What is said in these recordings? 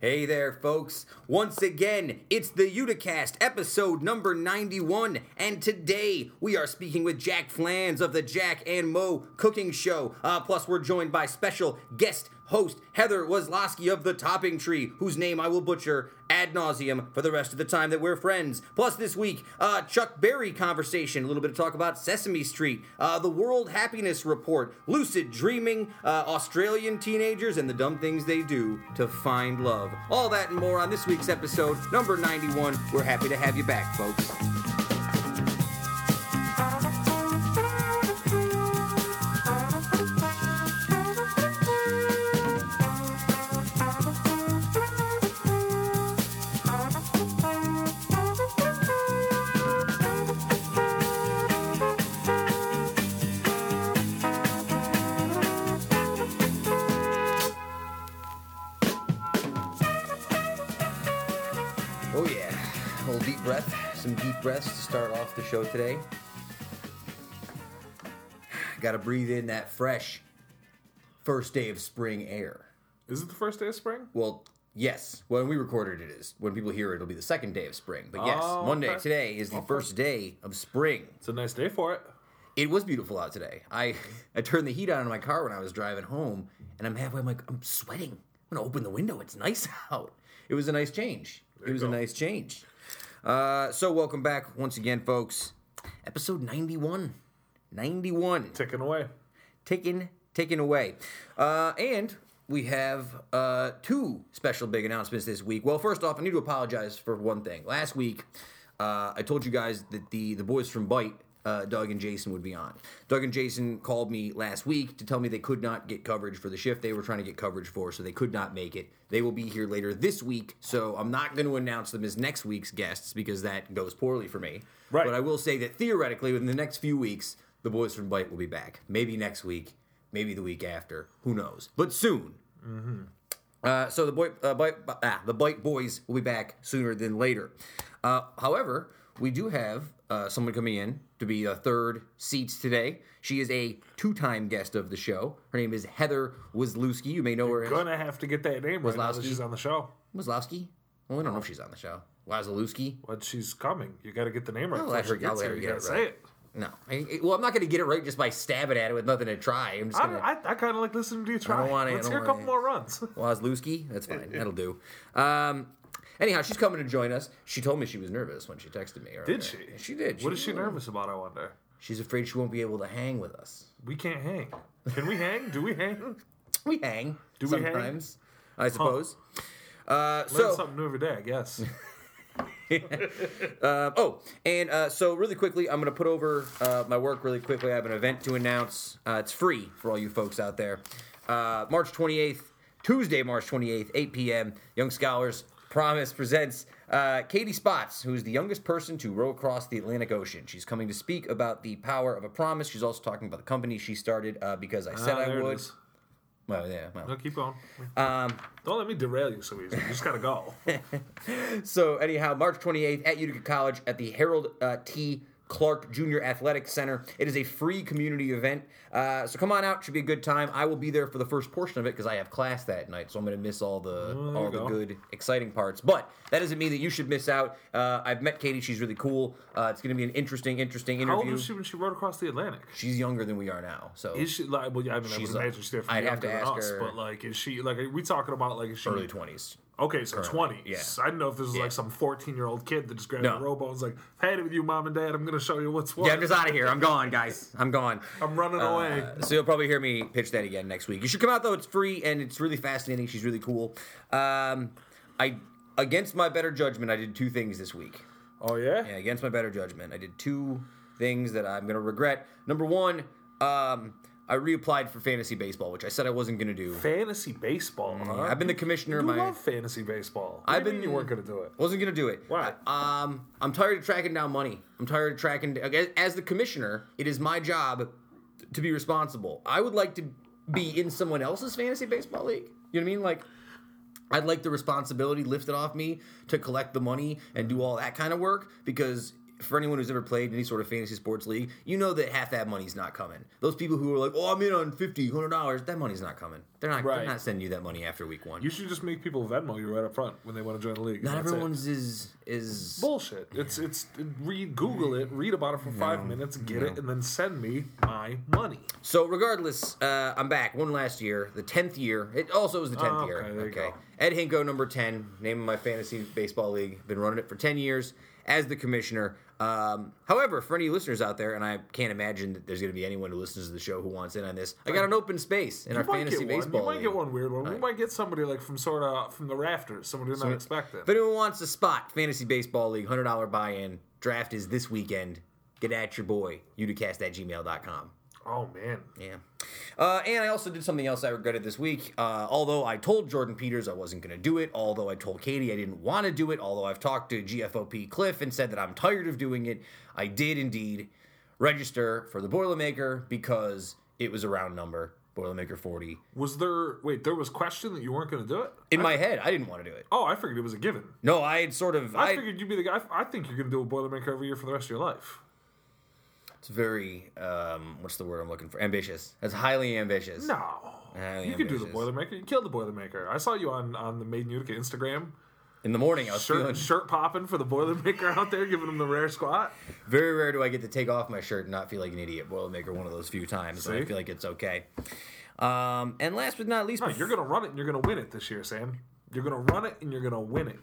Hey there, folks. Once again, it's the Uticast, episode number 91, and today we are speaking with Jack Pflanz of the Jack and Mo Cooking Show. Uh, plus, we're joined by special guest host Heather Wozlowski of the Topping Tree, whose name I will butcher ad nauseum for the rest of the time that we're friends. Plus, this week, uh, Chuck Berry conversation, a little bit of talk about Sesame Street, uh, the World Happiness Report, lucid dreaming, uh, Australian teenagers, and the dumb things they do to find love. All that and more on this week's episode, number 91. We're happy to have you back, folks. The show today. Got to breathe in that fresh first day of spring air. Is it the first day of spring? Well, yes, when we recorded it is. When people hear it, it'll be the second day of spring. But yes, Oh, Monday okay. today is the first day of spring. It's a nice day for it. It was beautiful out today. I I turned the heat on in my car when I was driving home, and I'm halfway. I'm like, I'm sweating. I'm gonna open the window. It's nice out. It was a nice change. It you was a nice change. Uh, so welcome back once again, folks. Episode 91. 91 Ticking away. taken taken away. Uh, and we have uh, two special big announcements this week. Well, first off, I need to apologize for one thing. Last week, uh, I told you guys that the the boys from Bite. Uh, Doug and Jason would be on. Doug and Jason called me last week to tell me they could not get coverage for the shift they were trying to get coverage for, so they could not make it. They will be here later this week, so I'm not going to announce them as next week's guests because that goes poorly for me. Right. But I will say that theoretically, within the next few weeks, the boys from Bite will be back. Maybe next week, maybe the week after. Who knows? But soon. Uh, so the boy, uh, bite, ah, the Bite Boys will be back sooner than later. Uh, however, we do have uh, someone coming in to be a third seats today. She is a two-time guest of the show. Her name is Heather Wazlowski. You may know her as Gonna have to get that name right now that she's on the show. Wazlowski. Well, we don't know if she's on the show. Wazlowski. But she's coming. You got to get the name right. I'll let her- I'll let her get it say right. it. No, I, well, I'm not going to get it right just by stabbing at it with nothing to try. I'm just gonna, I, I kind of like listening to you try. I don't wanna- I Let's hear a couple more runs. Wazlowski. That's fine. That'll do. Um, anyhow, she's coming to join us. She told me she was nervous when she texted me. Did she? She did. What is she nervous about? I wonder. She's afraid she won't be able to hang with us. We can't hang. Can we hang? Do we hang? We hang. Do we hang? sometimes, I suppose. Uh, Learn so, something new every day, I guess. uh, oh, and uh, so really quickly, I'm going to put over uh, my work really quickly. I have an event to announce. Uh, it's free for all you folks out there. Uh, March 28th, Tuesday, March 28th, 8 p.m. Young Scholars Promise presents uh, Katie Spots, who is the youngest person to row across the Atlantic Ocean. She's coming to speak about the power of a promise. She's also talking about the company she started uh, because I said Ah, I there it would. is. Well, yeah. Well. No, keep going. Um, Don't let me derail you so easily. You just gotta go. So anyhow, March 28th at Utica College at the Harold uh, T. Clark Junior Athletic Center. It is a free community event, uh, so come on out. Should be a good time. I will be there for the first portion of it because I have class that night, so I'm going to miss all the there all the go. good, exciting parts. But that doesn't mean that you should miss out. Uh, I've met Katie; she's really cool. Uh, it's going to be an interesting, interesting interview. How old was she when she rode across the Atlantic? She's younger than we are now, so Is she like? Well, yeah, I mean, I She's, would uh, imagine she's different. I'd have to ask us, her- but like, is she like? Are we talking about like? Is she early 20s. Okay, so twenties. yeah. I didn't know if this was Yeah. like some fourteen-year-old kid that just grabbed No. a robo and was like, "Hey, with you, mom and dad, I'm gonna show you what's what. Yeah, I'm just out of here. I'm gone, guys. I'm gone. I'm running away." Uh, so you'll probably hear me pitch that again next week. You should come out though; it's free and it's really fascinating. She's really cool. Um, I, against my better judgment, I did two things this week. Oh yeah. Yeah, against my better judgment, I did two things that I'm gonna regret. Number one, um, I reapplied for fantasy baseball, which I said I wasn't gonna do. Fantasy baseball. Huh? I've been the commissioner. You of my love fantasy baseball. I've I've been. You weren't gonna do it. wasn't gonna do it. Why? Um, I'm tired of tracking down money. I'm tired of tracking. As the commissioner, it is my job to be responsible. I would like to be in someone else's fantasy baseball league. You know what I mean? Like, I'd like the responsibility lifted off me to collect the money and do all that kind of work because for anyone who's ever played any sort of fantasy sports league, you know that half that money's not coming. Those people who are like, "Oh, I'm in on fifty, hundred dollars," that money's not coming. They're not. Right. They're not sending you that money after week one. You should just make people Venmo you right up front when they want to join the league. not everyone's is is. bullshit. It's it's read Google it, read about it for five minutes, get it, and then send me my money. So regardless, uh, I'm back. One last year, the tenth year. It also was the tenth Oh, year. okay, you go. Ed Hinko, number ten, name of my fantasy baseball league. Been running it for ten years as the commissioner. Um, however, for any listeners out there, and I can't imagine that there's going to be anyone who listens to the show who wants in on this, I got an open space in You our fantasy baseball You might league. get one weird one. We might get somebody like from sort of from the rafters, someone who's not expecting. If anyone wants a spot, fantasy baseball league, hundred dollar buy-in. Draft is this weekend. Get at your boy, uticast at gmail.com. Oh man, Yeah. Uh, and I also did something else I regretted this week. Uh, although I told Jordan Peters I wasn't going to do it, although I told Katie I didn't want to do it, although I've talked to GFOP Cliff and said that I'm tired of doing it, I did indeed register for the Boilermaker because it was a round number, Boilermaker 40. was there? Wait, there was question that you weren't going to do it. In my head, I didn't want to do it. Oh, I figured it was a given. No, I had sort of. I, I, figured you'd be the guy. I think you're going to do a Boilermaker every year for the rest of your life. It's very, um, what's the word I'm looking for? Ambitious. It's highly ambitious. No, Highly you could do the. Boilermaker. You killed the Boilermaker. I saw you on on the Made in Utica Instagram. In the morning, I was Shirt feeling shirt popping for the Boilermaker out there, giving him the rare squat. Very rare do I get to take off my shirt and not feel like an idiot. Boilermaker one of those few times. I feel like it's okay. Um, and last but not least, No, you're going to run it and you're going to win it this year, Sam. You're going to run it and you're going to win it.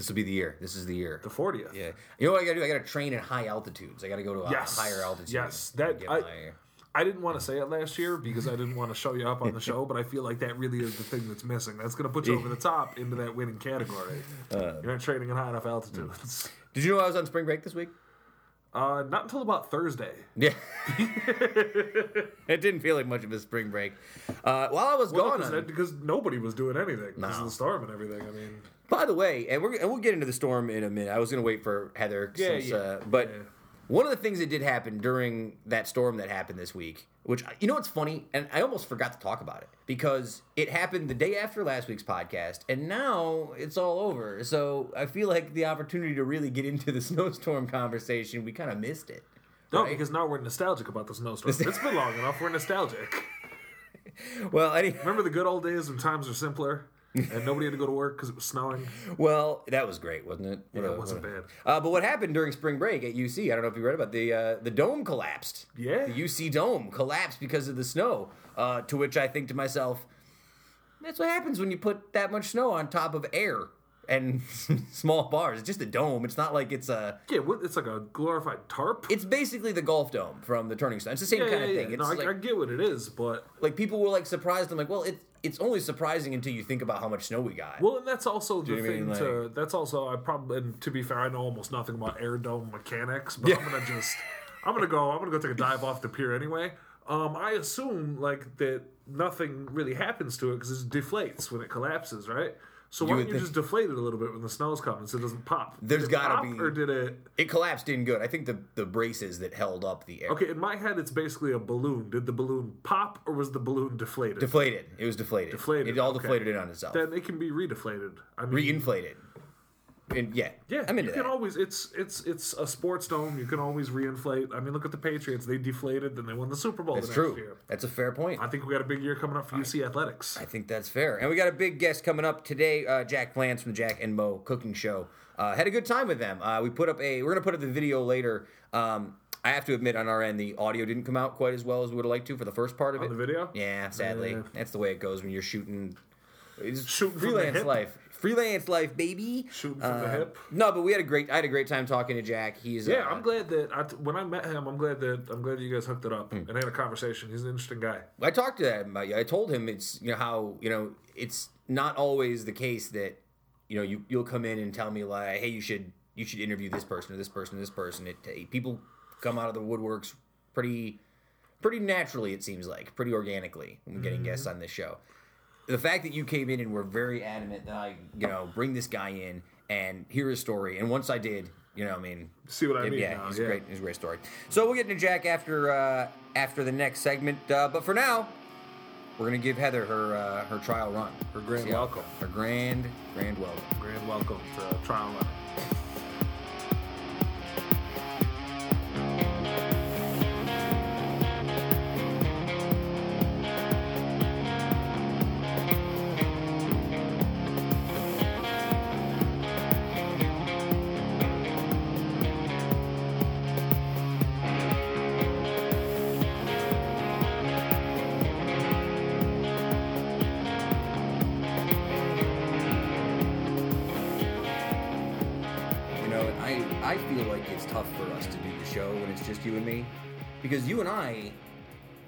This will be the year. This is the year. The 40th. Yeah. You know what I gotta do? I gotta train at high altitudes. I gotta go to a Yes. higher altitude. Yes. That I, my- I didn't want to say it last year because I didn't want to show you up on the show, but I feel like that really is the thing that's missing. That's going to put you over the top into that winning category. Uh, You're not training at high enough altitudes. Did you know I was on spring break this week? Uh, not until about Thursday. Yeah. it didn't feel like much of a spring break. Uh, while I was Well, gone, because, nobody was doing anything because No. of the storm and everything. I mean, By the way, and we're and we'll get into the storm in a minute. I was gonna wait for Heather. Yeah, since, yeah, Uh, but yeah. one of the things that did happen during that storm that happened this week, which you know what's funny, and I almost forgot to talk about it because it happened the day after last week's podcast, and now it's all over. So I feel like the opportunity to really get into the snowstorm conversation, we kind of missed it. no, right? because now we're nostalgic about the snowstorm. it's been long enough. We're nostalgic. well, any, Remember the good old days when times were simpler and nobody had to go to work because it was snowing? well, that was great, wasn't it? What Yeah, a- it wasn't a- bad. Uh, but what happened during spring break at UC? I don't know if you read about the uh, the dome collapsed. Yeah. the UC dome collapsed because of the snow. Uh, to which I think to myself, that's what happens when you put that much snow on top of air and small bars. It's just a dome. It's not like it's a. Yeah, what, it's like a glorified tarp. It's basically the golf dome from the Turning Stone. It's the same yeah, kind yeah, of yeah. thing. It's No, I, like, I get what it is, but like people were like surprised. I'm like, well, it's it's only surprising until you think about how much snow we got. well, and that's also the you know what I thing mean? to. That's also I probably. And to be fair, I know almost nothing about air dome mechanics, but I'm gonna just. I'm gonna go. I'm gonna go take a dive off the pier anyway. Um, I assume like that nothing really happens to it because it deflates when it collapses, right? So why would don't you just deflate it a little bit when the snow's coming so it doesn't pop? There's gotta pop, be- or did it? it collapsed in good. I think the the braces that held up the air Okay, in my head, it's basically a balloon. Did the balloon pop or was the balloon deflated? deflated. It was deflated. Deflated, It all okay. deflated in on itself. then it can be redeflated. I mean, Reinflated. And yeah, yeah, I'm into you can that. always. It's it's it's a sports dome. You can always reinflate. I mean, look at the Patriots. They deflated, then they won the Super Bowl That's the true. year. That's a fair point. I think we got a big year coming up for UC athletics. I think that's fair. And we got a big guest coming up today, uh, Jack Pflanz from the Jack and Mo Cooking Show. Uh, had a good time with them. Uh, we put up a. We're gonna put up the video later. Um, I have to admit, on our end, the audio didn't come out quite as well as we would have liked to for the first part of On it. the video? Yeah, sadly, Yeah. that's the way it goes when you're shooting. It's the freelance life. Freelance life, baby. Shooting from the Uh, hip? No, but we had a great. I had a great time talking to Jack. He's Yeah, uh, I'm glad that I, when I met him, I'm glad that I'm glad that you guys hooked it up Hmm. and had a conversation. He's an interesting guy. I talked to him about you. I told him it's you know how you know it's not always the case that you know you you'll come in and tell me like hey you should you should interview this person or this person or this person. It people come out of the woodworks pretty pretty naturally it seems like pretty organically when getting guests on this show. The fact that you came in and were very adamant that I you know bring this guy in and hear his story and once I did you know I mean See what I yeah, mean? yeah, now, he's a great, he's a great story. So we'll get into Jack after uh, after the next segment. Uh, but for now, we're gonna give Heather her uh, her trial run, Her grand See how- welcome. her grand grand welcome. Grand welcome to Trial Run. Because you and I,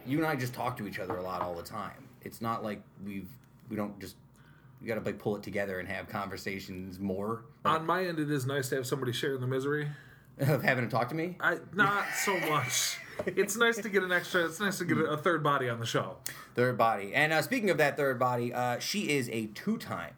you and I just talk to each other a lot all the time. It's not like we've we don't just we got to like pull it together and have conversations more On my end, it is nice to have somebody sharing the misery. of having to talk to me. I not so much. It's nice to get an extra. It's nice to get a, a third body on the show. Third body. And uh, speaking of that third body, uh, she is a two-time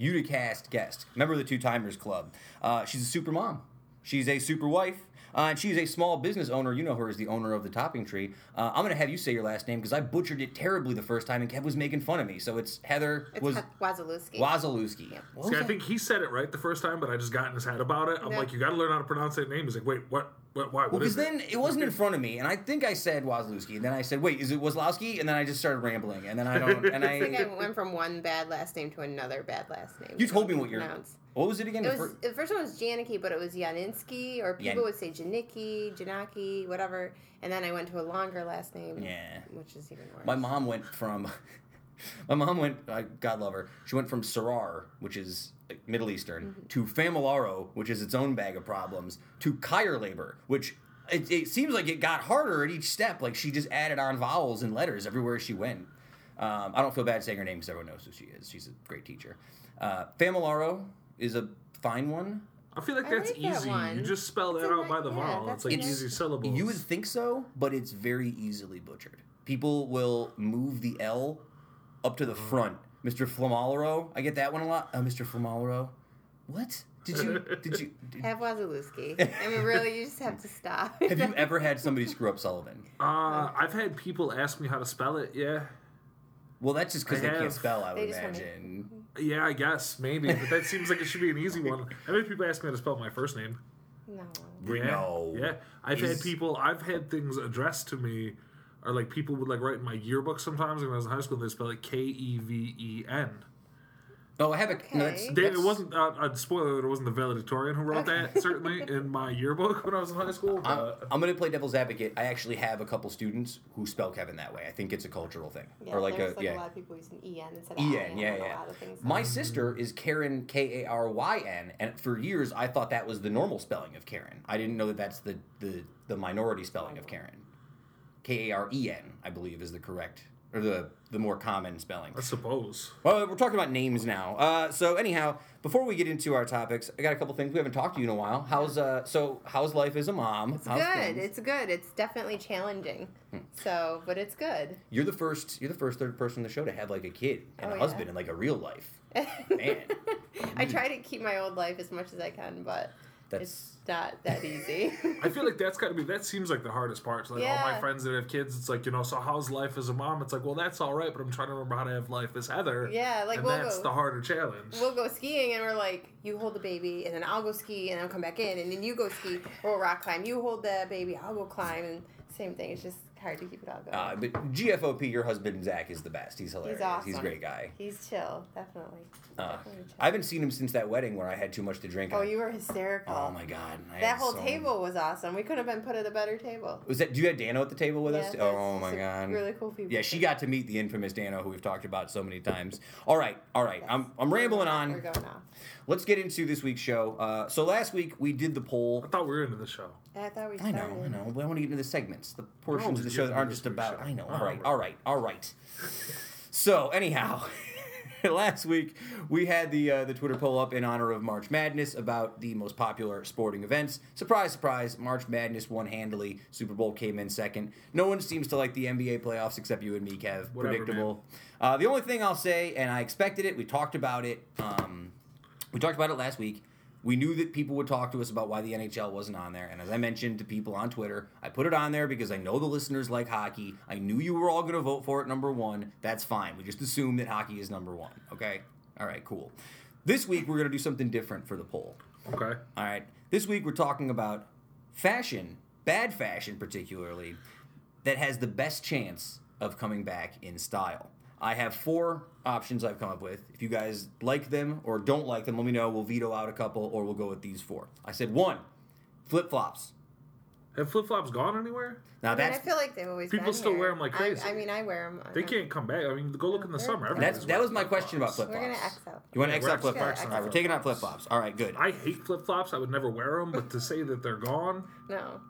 Uticast guest, member of the Two Timers Club. Uh, she's a super mom. She's a super wife. Uh, and she's a small business owner. You know her as the owner of the Topping Tree. Uh, I'm going to have you say your last name because I butchered it terribly the first time and Kev was making fun of me. So it's Heather It's was was Wasielewski. Wasielewski. Yeah. See, I that? think he said it right the first time, but I just got in his head about it. I'm Yeah. like, you got to learn how to pronounce that name. He's like, wait, what? What? Why? What Well, because is it? then it wasn't in front of me, and I think I said Wazlowski, and then I said, "Wait, is it Wazlowski?" And then I just started rambling, and then I don't, and I think I I. went from one bad last name to another bad last name. You told me what your Pronounce. What was it again? It The was fir- the first one was Janicki, but it was Janinski, or people would say Janicki, Janaki, whatever. And then I went to a longer last name. Yeah. Which is even worse. My mom went from. My mom went. I God love her. She went from Sarar, which is like, Middle Eastern, Mm-hmm. to Familaro, which is its own bag of problems, to Kyer labor, which it, it seems like it got harder at each step. Like she just added on vowels and letters everywhere she went. Um, I don't feel bad saying her name because everyone knows who she is. She's a great teacher. Uh, Familaro is a fine one. I feel like I that's like that easy. one. You just spell that It's a out ni- by the yeah, vowel. that's It's like nice. easy syllables. You would think so, but it's very easily butchered. People will move the L up to the front. Mr. Flamalaro, I get that one a lot. Uh, Mr. Flamalaro, what did you did you did, Have Wazalewski. I mean, really, you just have to stop. have you ever had somebody screw up Sullivan? Uh, I've had people ask me how to spell it. Yeah, Well, that's just because I they can't have. spell. I They would just wanna- imagine. Yeah, I guess maybe, but that seems like it should be an easy one. I've had people ask me how to spell my first name. no. Yeah, No. yeah. I've Is- had people. I've had things addressed to me, or like people would like write in my yearbook sometimes when I was in high school. They spell it K E V E N. Oh, I have a. No, that's, that's- It wasn't uh, a spoiler. It It wasn't the valedictorian who wrote that. Certainly in my yearbook when I was in high school. I'm, But I'm going to play devil's advocate. I actually have a couple students who spell Kevin that way. I think it's a cultural thing, Yeah, or like a like yeah. a lot of people using EN instead of En, IN yeah, yeah. A lot of things. My sister is Karen K A R Y N, and for years I thought that was the normal spelling of Karen. I didn't know that that's the the, the minority spelling of Karen. K A R E N, I believe, is the correct or the the more common spelling. I suppose. Well, we're talking about names now. Uh, so anyhow, before we get into our topics, I got a couple things we haven't talked to you in a while. How's uh so how's life as a mom? It's How's good. things? It's good. It's definitely challenging. Hmm. So, but it's good. You're the first. You're the first third person in the show to have like a kid and Oh, a yeah. husband and like a real life. Man, I try to keep my old life as much as I can, but that's it's not that easy. I feel like that's got to be. That seems like the hardest part. So like all my friends that have kids, it's like you know. So how's life as a mom? It's like well, that's all right, but I'm trying to remember how to have life as Heather. Yeah, like, and we'll that's go- the harder challenge. we'll go skiing and we're like, you hold the baby, and then I'll go ski, and I'll come back in, and then you go ski, or rock climb. You hold the baby, I'll go climb, and same thing. It's just hard to keep it all going. Uh, but GFOP, your husband Zach is the best. He's hilarious. He's awesome. He's a great guy. He's chill, definitely. Uh, definitely chill. I haven't seen him since that wedding where I had too much to drink. oh, I- you were hysterical. Oh my god! I That whole so- table was awesome. We could have been put at a better table. Was that? Do you have Dano at the table with Yeah, us? Oh my god! Really cool people. Yeah, she got to meet the infamous Dano, who we've talked about so many times. All right, all right. I'm I'm rambling on. We're on. going off. Let's get into this week's show. Uh, so last week we did the poll. I thought we were into the show. I thought we I know, I know. But I want to get into the segments, the portions always of the get show that aren't just about. show. I know. All right. all right, all right. So anyhow, last week we had the uh, the Twitter poll up in honor of March Madness about the most popular sporting events. Surprise, surprise! March Madness won handily. Super Bowl came in second. No one seems to like the NBA playoffs except you and me, Kev. Whatever, Predictable. Uh, the only thing I'll say, and I expected it. We talked about it. Um, we talked about it last week. We knew that people would talk to us about why the NHL wasn't on there. And as I mentioned to people on Twitter, I put it on there because I know the listeners like hockey. I knew you were all going to vote for it number one. That's fine. We just assume that hockey is number one. Okay? All right, cool. This week, we're going to do something different for the poll. Okay. All right. This week, we're talking about fashion, bad fashion particularly, that has the best chance of coming back in style. I have four options I've come up with. If you guys like them or don't like them, let me know. We'll veto out a couple or we'll go with these four. I said one, flip flops. Have flip flops gone anywhere? Now I mean, I feel like they've always People been still here. wear 'em like I- crazy. I, mean, I wear them. They can't come back. I mean, go look in the They're- summer. they're- that's that was my wearing question about flip-flops. flip We're gonna X out. You want to Yeah, X out flip flops? All right, we're taking out flip flops. All right, good. I hate flip flops. I would never wear them, but to say that they're gone, No.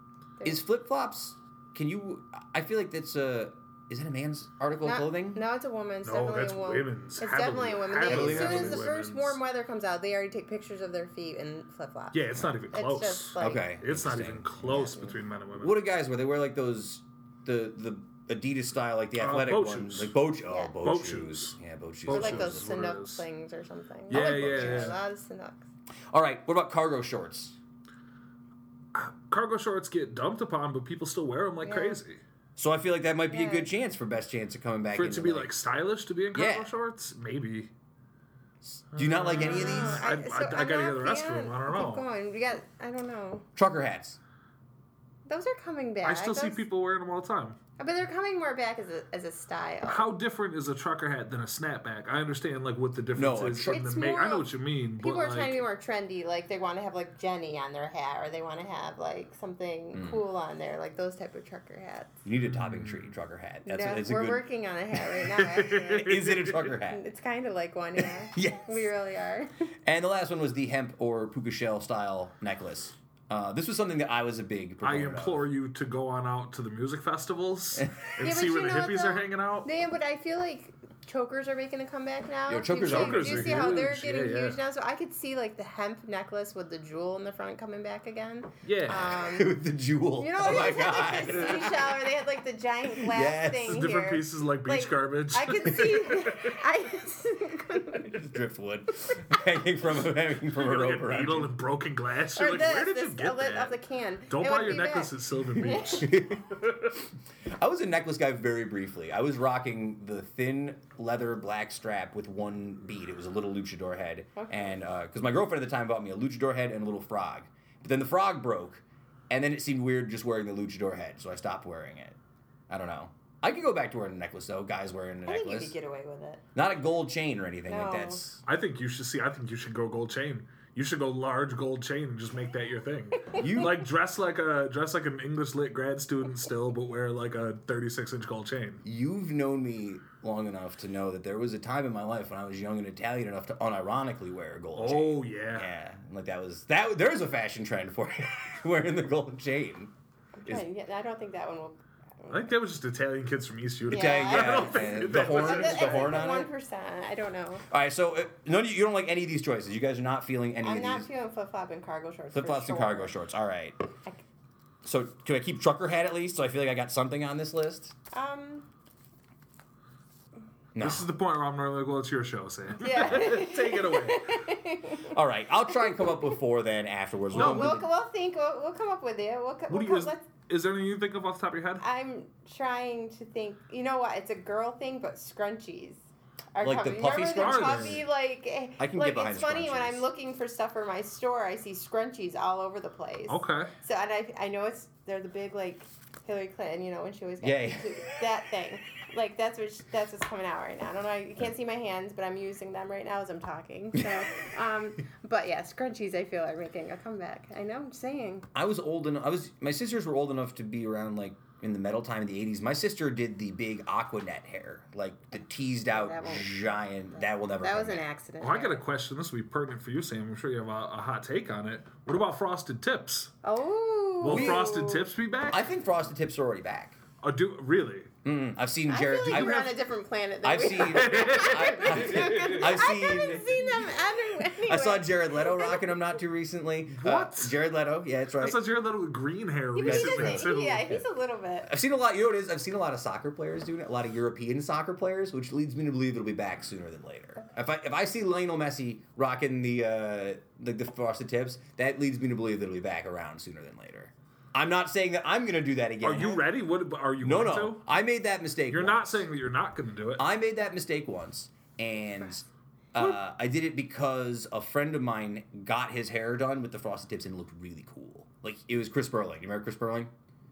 Is flip flops? Can you? I feel like that's a. Is it a man's article of No, clothing? no, it's a woman's. No, definitely that's a woman. women's. It's Heavily- definitely a woman. They, heavily, as soon as the first women's. warm weather comes out, they already take pictures of their feet in flip flops. yeah, it's not even It's close. just like Okay. it's not Interesting. even close between men and women. What do guys wear? They wear like those, the the Adidas style, like the Uh, athletic boat ones, shoes. like boat. Oh, Yeah. boat, Boat shoes. shoes. Yeah, boat shoes. or Boat like those is what it Sanuk is. things or something. Yeah, like yeah, boat yeah. A lot of Sanuks. All right. What about cargo shorts? Cargo shorts get dumped upon, but people still wear them like Yeah. crazy. So I feel like that might be a good chance for best chance of coming back. For it to into, be like stylish to be in cargo Yeah. shorts, maybe. do you not like any of uh, these I- I- I I'm gotta not hear the rest of them. I don't Keep know. going. We got. I don't know. trucker hats? Those are coming back. I still see people wearing them all the time. But they're coming more back as a as a style. How different is a trucker hat than a snapback? I understand like what the difference No, a is tru- in the It's make. I know what you mean, People but are trying to be more trendy. Like they want to have like Jenny on their hat, or they want to have like something Mm. cool on there, like those type of trucker hats. You need a topping tree trucker hat. That's Yeah, a, it's a we're good. working on a hat right now. Actually, Is it a trucker hat? it's kind of like one. Yeah. Yes. We really are. And the last one was the hemp or puka shell style necklace. Uh, this was something that I was a big. I proponent of. implore you to go on out to the music festivals and Yeah, see where the know what, hippies are hanging out. Yeah, but I feel like chokers are making a comeback now. Yo, Do you chokers see- are- Do Chokers you are see how they're getting Yeah, yeah. huge now? So I could see like the hemp necklace with the jewel in the front coming back again. Yeah. Um, with the jewel. You know, oh they my had like the god. seashell, or they had like the giant glass Yes. thing It's different here. pieces like beach Like, garbage. I could see. I. Driftwood hanging from a hanging from a rope like a around needle you. and broken glass. or You're like, this, where did you get that? of the can. Don't It buy your be necklace back. at Sylvan Beach. I was a necklace guy very briefly. I was rocking the thin leather black strap with one bead. It was a little luchador head, and uh, because my girlfriend at the time bought me a luchador head and a little frog, but then the frog broke, and then it seemed weird just wearing the luchador head, so I stopped wearing it. I don't know. I could go back to wearing a necklace though. Guys wearing a I think you necklace, could get away with it. not a gold chain or anything like No. that's. I think you should see. I think you should go gold chain. You should go large gold chain and just make that your thing. You- like dress like a dress like an English lit grad student still, but wear like a 36 inch gold chain. You've known me long enough to know that there was a time in my life when I was young and Italian enough to unironically wear a gold chain. Oh yeah. Yeah, like that was that. There's a fashion trend for wearing the gold chain. Is- yeah, I don't think that one will. I think that was just Italian kids from East Utica. Okay, Yeah, yeah, I don't think the horn, It's the horn on One it. percent. I don't know. All right, so uh, none of you, you don't like any of these choices. You guys are not feeling any I'm of not these feeling flip flop and cargo shorts. flip for flops and cargo shorts. All right. I- So can I keep trucker hat at least? So I feel like I got something on this list. Um. No. This is the point where I'm normally like, well, it's your show, Sam. Yeah. Take it away. All right, I'll try and come up with four then afterwards. No, We'll- We'll, we'll think. We'll, we'll come up with it. We'll, co- What we'll do you, come, is, let's, is there anything you think of off the top of your head? I'm trying to think. You know what? It's a girl thing, but scrunchies. Are Like the puffy Remember the puffy, like, eh, I can like get behind it's funny when. I'm looking for stuff for my store, I see scrunchies all over the place. Okay. So and I, I know it's they're the big like Hillary Clinton, you know, when she always got Yeah, yeah. that thing. Like that's what sh that's what's coming out right now. I don't know. You can't see my hands, but I'm using them right now as I'm talking. So, um, but yeah, scrunchies I feel are making a comeback. I know. I'm saying. I was old enough. I was. My sisters were old enough to be around like in the metal time in the '80s. My sister did the big Aquanet hair, like the teased out That won't- giant. That will never. That was an back. accident. Well, I got a question. This will be pertinent for you, Sam. I'm sure you have a, a hot take on it. What about frosted tips? Oh. Will frosted tips be back? I think frosted tips are already back. Or do really? Mm, I've seen I Jared. feel like I've, we're on a different planet. Than I've we seen. are. I, I've, I've I seen. haven't seen them anywhere. I saw Jared Leto rocking them not too recently. Uh, What? Jared Leto, yeah, that's right. I right. saw Jared Leto with green hair Yeah, but he recently doesn't. too. Yeah, he's a little bit. I've seen a lot. You know what it is? I've seen a lot of soccer players doing it. A lot of European soccer players, which leads me to believe it'll be back sooner than later. If I if I see Lionel Messi rocking the uh, the, the frosted tips, that leads me to believe it'll be back around sooner than later. I'm not saying that I'm going to do that again. Are you ready? What are you No, no. to? I made that mistake. You're once. not saying that you're not going to do it. I made that mistake once, and uh, I did it because a friend of mine got his hair done with the frosted tips and it looked really cool. Like it was Chris Burling. You remember Chris Burling?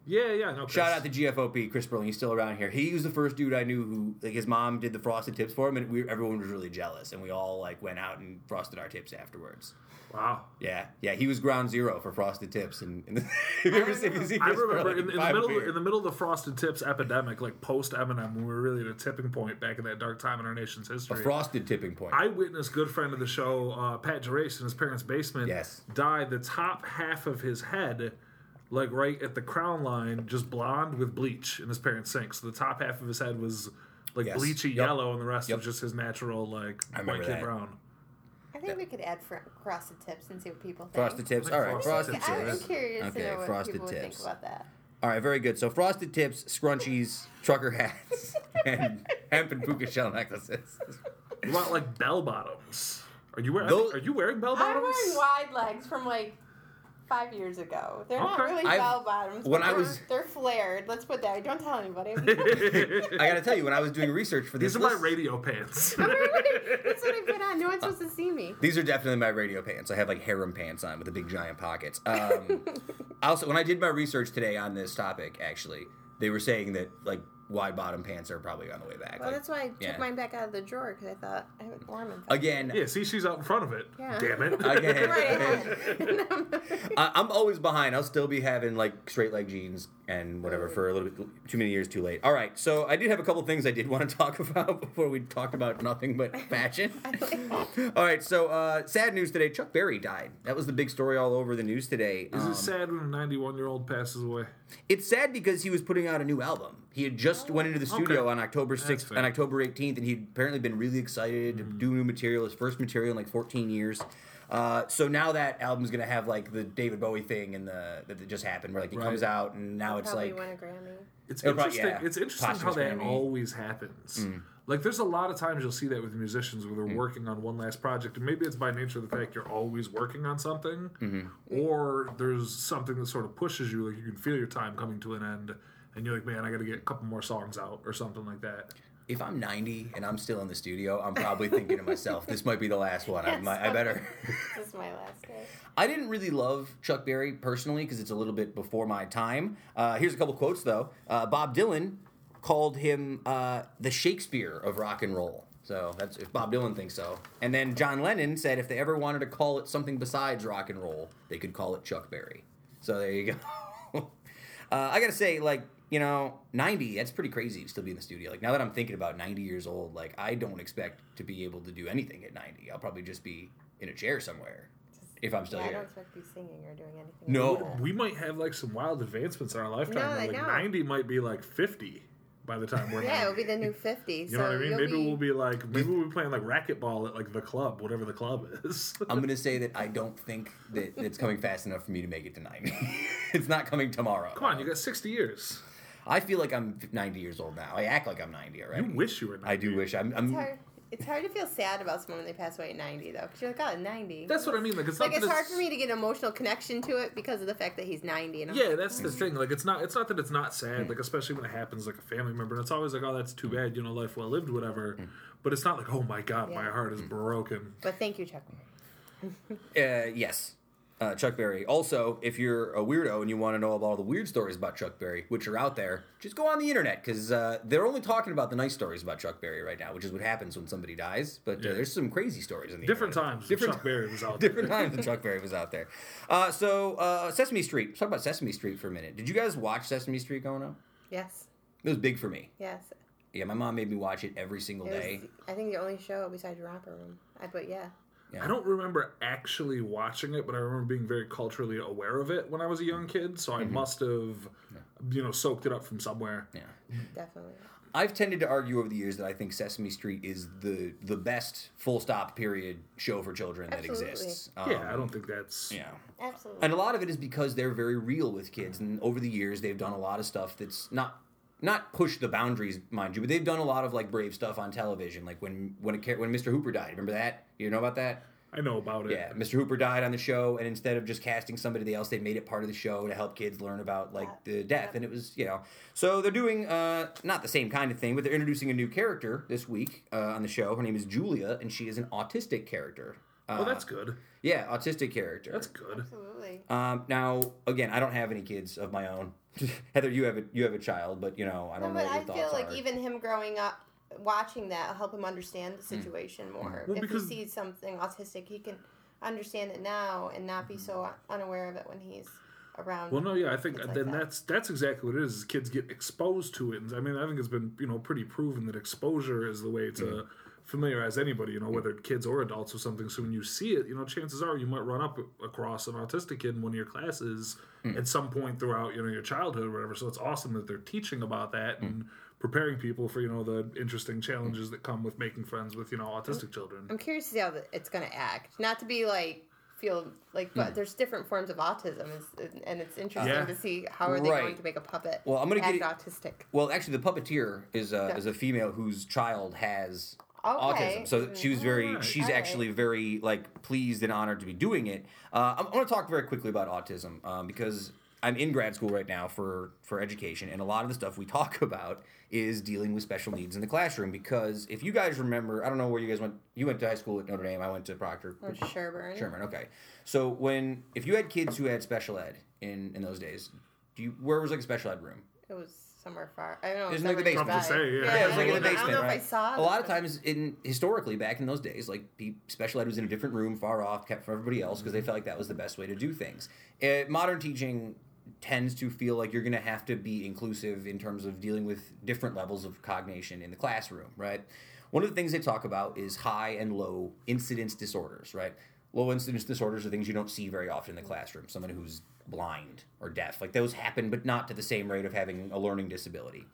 Yeah, yeah. No, Shout out to GFOP, Chris Berling. He's still around here. He was the first dude I knew who, like, his mom did the frosted tips for him, and we, everyone was really jealous, and we all like went out and frosted our tips afterwards. Wow. Yeah, yeah. He was ground zero for frosted tips, and, and if you ever see, if you see I remember Berling, in, in the middle in the middle of the frosted tips epidemic, like post Eminem, when we were really at a tipping point back in that dark time in our nation's history. A frosted tipping point. I witnessed good friend of the show, uh, Pat Gerace, in his parents' basement. Yes. Died the top half of his head, like right at the crown line, just blonde with bleach in his parents' sink. So the top half of his head was like Yes. bleachy Yep. yellow, and the rest Yep. was just his natural like white kid brown. I think we could add fr- frosted tips and see what people think. frosted tips. All right, frosted frosted I'm tips. curious Okay, to know what frosted people would tips. think about that. All right, very good. So frosted tips, scrunchies, trucker hats, and hemp and puka shell necklaces. What about like bell bottoms? Are you wearing? Those- are you wearing bell bottoms? I'm wearing wide legs from like five years ago. They're not Okay. really I've- bell bottoms. when but I they're- was- they're flared. Let's put that. Don't tell anybody. I gotta tell you, when I was doing research for this, These are my list- radio pants. That's what I put on. No one's supposed to see me. These are definitely my radio pants. I have like harem pants on with the big giant pockets. Um, also, when I did my research today on this topic, actually, they were saying that like wide bottom pants are probably on the way back. Well, Like, that's why I took yeah. mine back out of the drawer because I thought I haven't worn them. Again, yeah, see, she's out in front of it. Yeah. Damn it. again, Right. I, I'm always behind. I'll still be having like straight leg jeans and whatever for a little bit too many years too late. All right, so I did have a couple things I did want to talk about before we talked about nothing but fashion. all right, so uh, sad news today: Chuck Berry died. That was the big story all over the news today. Is Um, it sad when a 91 year old passes away? It's sad because he was putting out a new album. He had just went into the studio Okay. on October 6th fair. on October 18th, and he'd apparently been really excited to mm-hmm. do new material, his first material in like 14 years. Uh, so now that album's gonna have like the David Bowie thing and the that that just happened, where like it comes out and now it's like won a Grammy. It's It'll prob- interesting. yeah, it's interesting how that Grammy. always happens. Mm. Like, there's a lot of times you'll see that with musicians where they're mm. working on one last project, and maybe it's by nature of the fact you're always working on something, mm-hmm. or there's something that sort of pushes you. Like you can feel your time coming to an end, and you're like, man, I got to get a couple more songs out or something like that. if I'm 90 and I'm still in the studio, I'm probably thinking to myself, this might be the last one. I, might, I better. This is my last day. I didn't really love Chuck Berry personally because it's a little bit before my time. Uh, here's a couple quotes though. Uh, Bob Dylan called him uh, the Shakespeare of rock and roll. So that's if Bob Dylan thinks so. And then John Lennon said if they ever wanted to call it something besides rock and roll, they could call it Chuck Berry. So there you go. uh, I gotta say, like you know, 90. That's pretty crazy to still be in the studio. Like now that I'm thinking about 90 years old, like I don't expect to be able to do anything at 90. I'll probably just be in a chair somewhere if I'm still Yeah, I don't expect to be singing or doing anything. No. like. We might have like some wild advancements in our lifetime. No, I like know. 90 might be like 50 by the time we're Yeah, 90. it'll be the new 50. You so know what I mean? Maybe be, we'll be like, maybe we'll be playing like racquetball at like the club, whatever the club is. I'm gonna say that I don't think that it's coming fast enough for me to make it to 90. it's not coming tomorrow. Come on, you got 60 years. I feel like I'm 90 years old now. I act like I'm 90 already. You wish you were 90. I do wish I'm. It's I'm hard, it's hard to feel sad about someone when they pass away at 90, though. Because you're like, oh, 90. That's what I mean. Like it's Like, not it's that hard for me to get an emotional connection to it because of the fact that he's 90. And I'm Yeah, like, that's the thing. Like it's not. It's not that it's not sad. Hmm. Like especially when it happens, like a family member. And it's always like, oh, that's too bad. You know, life well lived, whatever. Hmm. But it's not like, oh my god, my heart is hmm. broken. But thank you, Chuck. Uh, yes. Uh, Chuck Berry. Also, if you're a weirdo and you want to know about all the weird stories about Chuck Berry, which are out there, just go on the internet because uh, they're only talking about the nice stories about Chuck Berry right now, which is what happens when somebody dies. But uh, Yeah. there's some crazy stories in the Different internet. times. Different Chuck Berry was out there. different times when Chuck Berry was out there. Uh, so uh, Sesame Street. Let's talk about Sesame Street for a minute. Did you guys watch Sesame Street growing up? Yes. It was big for me. Yes. Yeah, my mom made me watch it every single It day. was, I think, the only show besides Romper Room. I, but yeah. Yeah. I don't remember actually watching it, but I remember being very culturally aware of it when I was a young kid. So I must have, you know, soaked it up from somewhere. Yeah. Definitely. I've tended to argue over the years that I think Sesame Street is the the best full stop period show for children that Absolutely. exists. Yeah, Um, I don't think that's. Yeah. Absolutely. And a lot of it is because they're very real with kids, and over the years they've done a lot of stuff that's not not push the boundaries, mind you, but they've done a lot of like brave stuff on television, like when when a, char- when Mr. Hooper died. Remember that? You know about that? I know about it. Yeah, Mr. Hooper died on the show, and instead of just casting somebody else, they made it part of the show to help kids learn about like the death, and it was you know. So they're doing uh, not the same kind of thing, but they're introducing a new character this week uh, on the show. Her name is Julia, and she is an autistic character. Uh, Oh, that's good. yeah, autistic character. That's good. Absolutely. Um, now, again, I don't have any kids of my own, Heather, you have a you have a child, but you know I don't know but what I feel like are. even him growing up, watching that help him understand the Mm. situation more. Well, if he sees something autistic, he can understand it now and not be so unaware of it when he's around. Well, no, yeah, I think kids like then that. that's that's exactly what it is. is Kids get exposed to it, and I mean, I think it's been you know pretty proven that exposure is the way to Mm-hmm. Familiarize anybody, you know, whether kids or adults with something. So when you see it, you know, chances are you might run up across an autistic kid in one of your classes Mm. at some point throughout you know your childhood or whatever. So it's awesome that they're teaching about that Mm. and preparing people for you know the interesting challenges that come with making friends with you know autistic children. I'm curious to see how it's going to act. Not to be like feel like, but there's different forms of autism, it's, and it's interesting Yeah. to see how are they Right. going to make a puppet. Well, I'm gonna act get- autistic. Well, actually, the puppeteer is a, Yeah. is a female whose child has Okay. autism. So she was very, she's actually very like pleased and honored to be doing it. Uh, I'm, I want to talk very quickly about autism um, because I'm in grad school right now for for education, and a lot of the stuff we talk about is dealing with special needs in the classroom. Because if you guys remember, I don't know where you guys went. You went to high school at Notre Dame. I went to Proctor. Or Sherburne. Sherman. Okay. So when if you had kids who had special ed in in those days, do you where was like a special ed room? It was somewhere far. I don't know. It was it's like the basement. Tough to say, yeah. Yeah, it was like in the I don't basement, know right? if I saw a lot of times, in historically back in those days, like pe- special ed was in a different room, far off, kept from everybody else, because they felt like that was the best way to do things. Uh, modern teaching tends to feel like you're going to have to be inclusive in terms of dealing with different levels of cognition in the classroom, right? One of the things they talk about is high and low incidence disorders, right? Low incidence disorders are things you don't see very often in the classroom. Someone who's blind or deaf, like those happen, but not to the same rate of having a learning disability.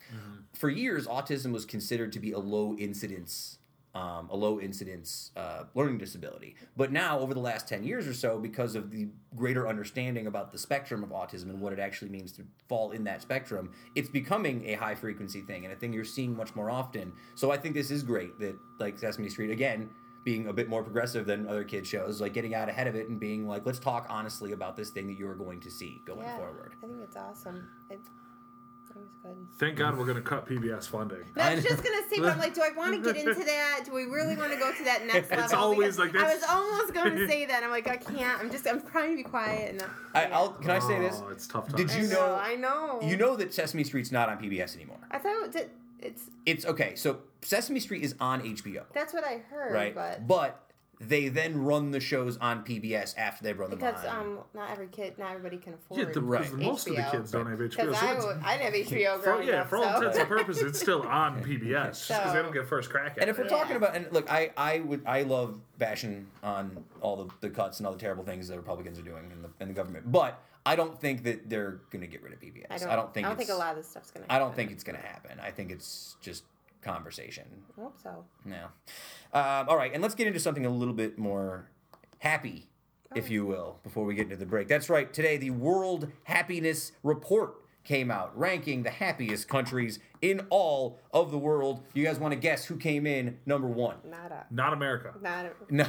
For years, autism was considered to be a low incidence, um, a low incidence uh, learning disability. But now, over the last ten years or so, because of the greater understanding about the spectrum of autism and what it actually means to fall in that spectrum, it's becoming a high frequency thing and a thing you're seeing much more often. So I think this is great that like Sesame Street again being a bit more progressive than other kids shows, like getting out ahead of it and being like, let's talk honestly about this thing that you are going to see going Yeah, forward. I think it's awesome. I, I it's good. Thank God we're gonna cut PBS funding. No, I I was just gonna say, but I'm like, do I want to get into that? Do we really want to go to that next level? It's always Because like I was almost going to say that. I'm like, I can't. I'm just, I'm trying to be quiet. And I, I'll, can I say this? Oh, it's tough. Did you I know- I know. You know that Sesame Street's not on PBS anymore. I thought it, did- it's. It's okay. So Sesame Street is on HBO, That's what I heard. right? But they then run the shows on PBS after they've run them because on. um, not every kid, not everybody can afford. Yeah, the, Right. because most of the kids don't have HBO. Because so I, didn't have HBO for, growing yeah, up. for all so. intents and purposes, it's still on PBS just because So- they don't get first crack at and if it. we're talking Yeah. about and look, I I would I love bashing on all the, the cuts and all the terrible things the Republicans are doing in the in the government, but I don't think that they're going to get rid of PBS. I don't, I don't think I don't think a lot of this stuff's gonna. I don't think it's going to happen. I think it's just conversation. I hope so. No. Um, all right, and let's get into something a little bit more happy, if you will, before we get into the break. That's right. Today, the World Happiness Report came out, ranking the happiest countries in all of the world. You guys want to guess who came in number one? Not a. Not America. Not a. No,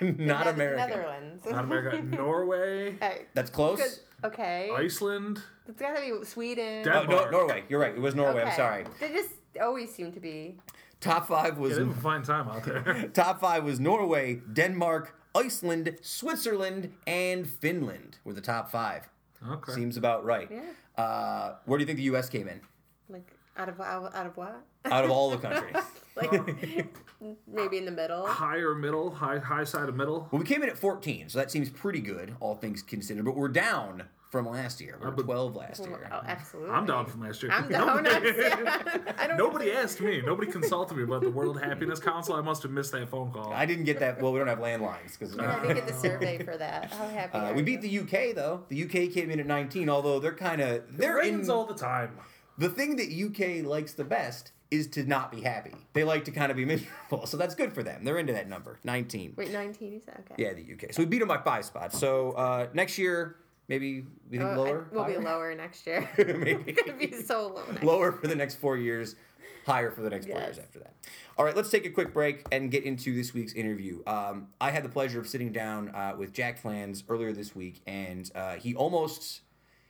not America. Netherlands. Not America. Norway, Hey, That's close. good. Okay. Iceland. It's gotta be Sweden. Den- Oh, no, Norway. You're right. It was Norway. I'm sorry. They just always seem to be. Top five Yeah, was they have a fine time out there. top five was Norway, Denmark, Iceland, Switzerland, and Finland were the top five. Okay. Seems about right. Yeah. Uh, where do you think the U.S. came in? Like out of out, out of what? Out of all the countries. like maybe in the middle. Higher middle, high high side of middle. well, we came in at 14, so that seems pretty good, all things considered. But we're down from last year. We were 12 last year. Oh, absolutely. I'm down from last year. I'm down. I don't. Nobody asked me. Nobody consulted me about the World Happiness Council. I must have missed that phone call. I didn't get that. Well, we don't have landlines because I didn't get the survey for that. How happy? uh, we you? beat the UK though. The UK came in at 19, although they're kind of they're in. rains all the time. The thing that UK likes the best is to not be happy. They like to kind of be miserable, so that's good for them. They're into that number, 19. Wait, 19 you said? Okay. Yeah, the UK. So we beat them by five spots. So uh, next year, maybe we think I- lower. we'll be lower next year. Maybe. It's gonna be so low. Next lower for the next four years, higher for the next four years after that. All right, let's take a quick break and get into this week's interview. Um, I had the pleasure of sitting down uh, with Jack Pflanz earlier this week, and uh, he almost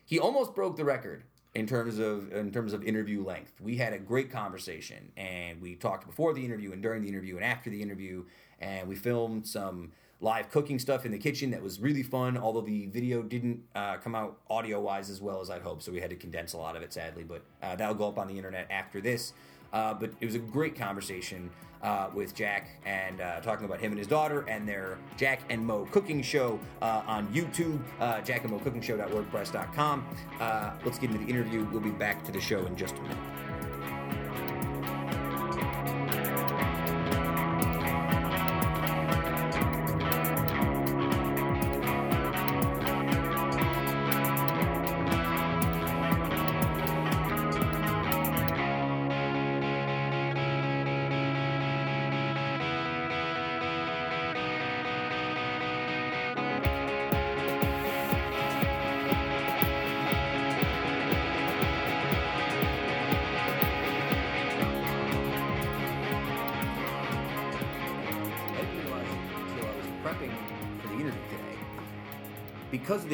he almost broke the record in terms of in terms of interview length. We had a great conversation, and we talked before the interview and during the interview and after the interview, and we filmed some live cooking stuff in the kitchen that was really fun. Although the video didn't uh, come out audio wise as well as I'd hoped, so we had to condense a lot of it, sadly. But uh, that'll go up on the internet after this. Uh, but it was a great conversation uh, with Jack and uh, talking about him and his daughter and their Jack and Mo cooking show uh, on YouTube, uh, jackandmocookingshow.wordpress.com. Let's get into the interview. We'll be back to the show in just a minute.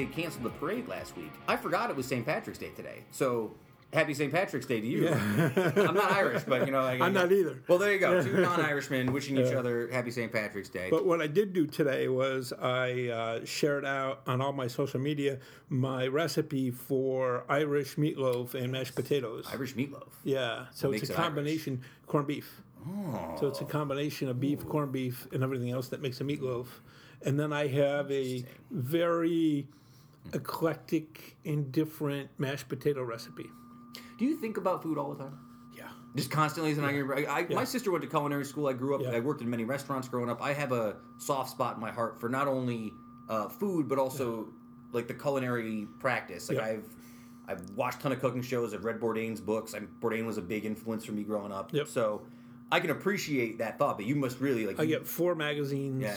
They canceled the parade last week, I forgot it was St. Patrick's Day today. So, happy St. Patrick's Day to you. I'm not Irish, but you know, like, I'm not either. Well, there you go. Two non-Irishmen wishing each other happy St. Patrick's Day. But what I did do today was I uh, shared out on all my social media my recipe for Irish meatloaf and mashed potatoes. Irish meatloaf. Yeah, so it's a it Irish? combination corned beef. Oh. So it's a combination of beef, corned beef, and everything else that makes a meatloaf. And then I have a very eclectic and different mashed potato recipe. Do you think about food all the time? Yeah. Just constantly, and I, I, My sister went to culinary school. I grew up. Yeah. I worked in many restaurants growing up. I have a soft spot in my heart for not only uh, food but also like the culinary practice. Like Yeah. I've I've watched a ton of cooking shows. I've read Bourdain's books. I'm, Bourdain was a big influence for me growing up. Yep. So I can appreciate that thought. But you must really like. I you- get four magazines. Yeah.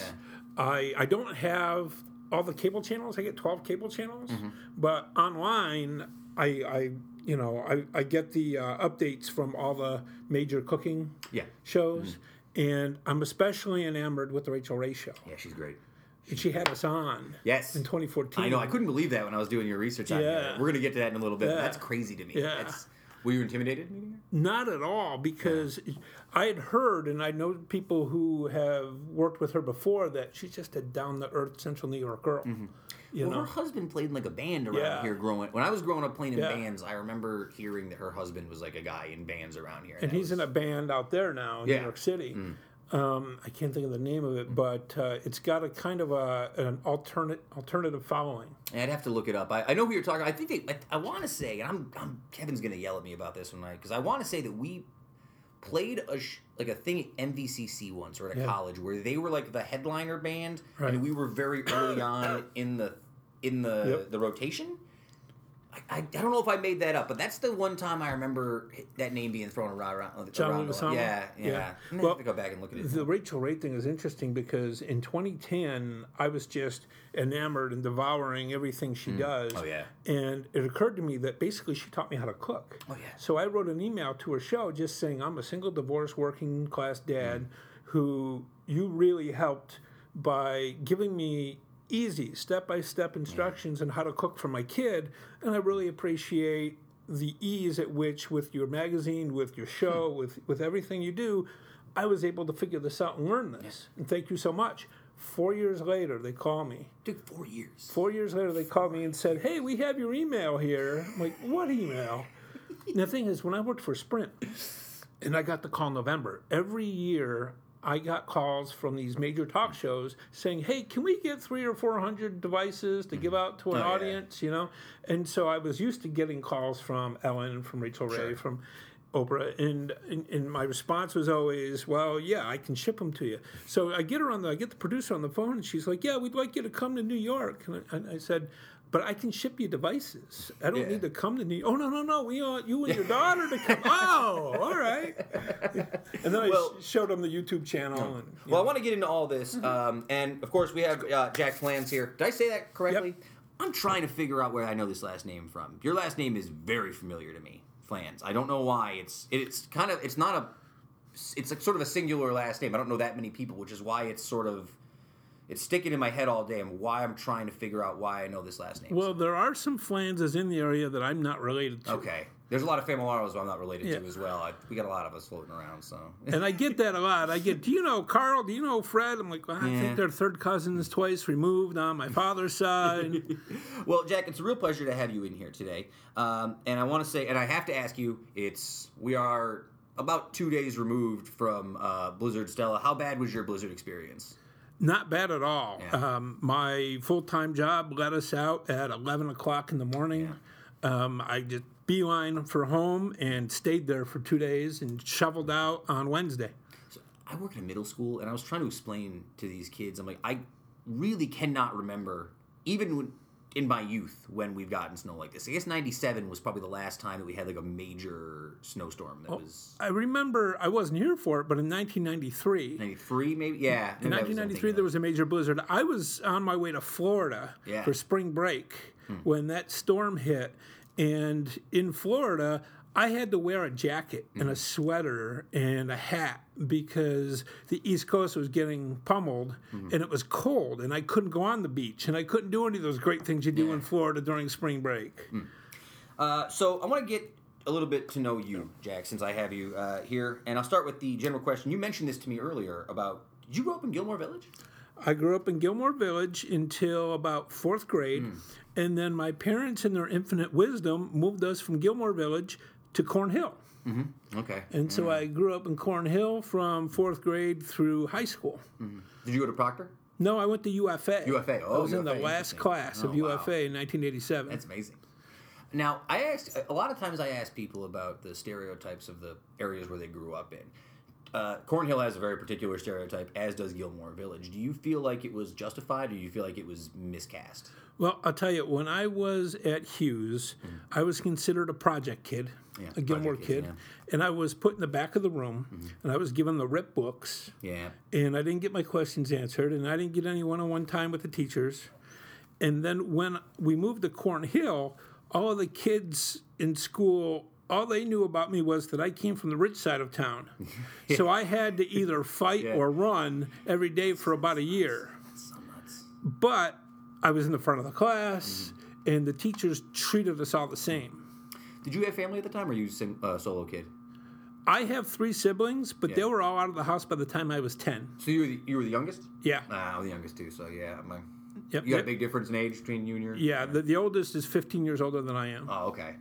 I I don't have all the cable channels. I get twelve cable channels, Mm-hmm. but online I I you know I, I get the uh, updates from all the major cooking yeah. shows, and I'm especially enamored with the Rachael Ray show. Yeah, she's great. And she had us on Yes. in 2014. I know. I couldn't believe that when I was doing your research Yeah. We're gonna get to that in a little bit. Yeah. That's crazy to me. Yeah. That's, were you intimidated meeting her? Not at all, because I had heard, and I know people who have worked with her before, that she's just a down to earth Central New York girl. Mm-hmm. You Well, know, her husband played in like a band around Yeah. here growing. When I was growing up playing in Yeah. bands, I remember hearing that her husband was like a guy in bands around here. and that he's was- in a band out there now in Yeah. New York City. Mm. Um, I can't think of the name of it, but uh, it's got a kind of a an alternate alternative following. I'd have to look it up. I, I know who you're talking. I think they. I, I want to say, and I'm, I'm Kevin's gonna yell at me about this one, right? Because I want to say that we played a sh- like a thing at MVCC once or at a Yeah. college where they were like the headliner band, Right. and we were very early on in the in the Yep. the rotation. I, I, don't know if I made that up, but that's the one time I remember that name being thrown around. around John around. Yeah, yeah. Yeah. I'm Well, have to go back and look at it. The Rachael Ray thing is interesting because in 2010, I was just enamored and devouring everything she does. Oh, yeah. And it occurred to me that basically she taught me how to cook. Oh, yeah. So I wrote an email to her show just saying, I'm a single divorced working class dad Mm. who you really helped by giving me easy step by step instructions on how to cook for my kid. And I really appreciate the ease at which, with your magazine, with your show, Hmm. with, with everything you do, I was able to figure this out and learn this. And thank you so much. Four years later, they call me. took four years. Four years later, they called me and said, "Hey, we have your email here." I'm like, "What email?" and the thing is, when I worked for Sprint, and I got the call in November, every year I got calls from these major talk hmm. shows saying, "Hey, can we get three or four hundred devices to give hmm. out to an Oh, yeah. audience?" You know, and so I was used to getting calls from Ellen, from Rachael Ray, Sure. from Oprah, and, and and my response was always, "Well, yeah, I can ship them to you." So I get her on the, I get the producer on the phone, and she's like, "Yeah, we'd like you to come to New York." And I, and I said, "But I can ship you devices. I don't Yeah. need to come to New." York. Oh no, no, no, we want you and your daughter to come. oh, all right. And then I Well- sh- showed them the YouTube channel. And, you Well, I want to get into all this, um, and of course we have uh, Jack Pflanz here. Did I say that correctly? I'm trying to figure out where I know this last name from. Your last name is very familiar to me, Pflanz. I don't know why. It's it's kind of it's not a it's like sort of a singular last name. I don't know that many people, which is why it's sort of it's sticking in my head all day, and why I'm trying to figure out why I know this last name. Well, there are some Pflanzes in the area that I'm not related to. okay, there's a lot of Famolaros I'm not related Yeah. to as well. I, we got a lot of us floating around, so And I get that a lot. I get, do you know Carl? Do you know Fred? I'm like, well, I Yeah. think they're third cousins twice removed on my father's side. Well, Jack, it's a real pleasure to have you in here today. Um, and I want to say, and I have to ask you, it's we are about two days removed from uh, Blizzard Stella. How bad was your Blizzard experience? Not bad at all. Yeah. Um, my full time job let us out at 11 o'clock in the morning. Um, I just beeline for home and stayed there for two days and shoveled out on Wednesday. So I work in a middle school, and I was trying to explain to these kids, I'm like, I really cannot remember, even when, in my youth, when we've gotten snow like this. I guess '97 was probably the last time that we had like a major snowstorm. That was I remember I wasn't here for it, but in 1993, '93, maybe. Yeah, In 1993, there was a major blizzard. I was on my way to Florida Yeah. for spring break hmm. when that storm hit. And in Florida, I had to wear a jacket and a hmm. sweater and a hat because the East Coast was getting pummeled and it was cold and I couldn't go on the beach and I couldn't do any of those great things you do in Florida during spring break. Uh, so I want to get a little bit to know you, Jack, since I have you uh, here, and I'll start with the general question. You mentioned this to me earlier about. Did you grow up in Gilmore Village? I grew up in Gilmore Village until about fourth grade, and then my parents, in their infinite wisdom, moved us from Gilmore Village to Cornhill. Mm-hmm. Okay. And so mm. I grew up in Cornhill from fourth grade through high school. Mm-hmm. Did you go to Proctor? No, I went to UFA. UFA, oh, I oh, was in the last class of Oh, wow. UFA in 1987. That's amazing. Now, I asked a lot of times. I ask people about the stereotypes of the areas where they grew up in. Uh, Cornhill has a very particular stereotype, as does Gilmore Village. Do you feel like it was justified, or do you feel like it was miscast? Well, I'll tell you, when I was at Hughes, I was considered a project kid, Yeah, a Gilmore kid, kid, and I was put in the back of the room, Mm-hmm. and I was given the rip books, Yeah. and I didn't get my questions answered, and I didn't get any one-on-one time with the teachers. And then when we moved to Cornhill, all of the kids in school, all they knew about me was that I came from the rich side of town. So I had to either fight Yeah. or run every day for about a year. But I was in the front of the class, and the teachers treated us all the same. Did you have family at the time, or you uh, solo kid? I have three siblings, but they were all out of the house by the time I was 10. So you were the, you were the youngest? Yeah. Ah, I'm the youngest too. So yeah, my, Yep. you got a big difference in age between you and your. Yeah, the, the oldest is 15 years older than I am. Oh, okay.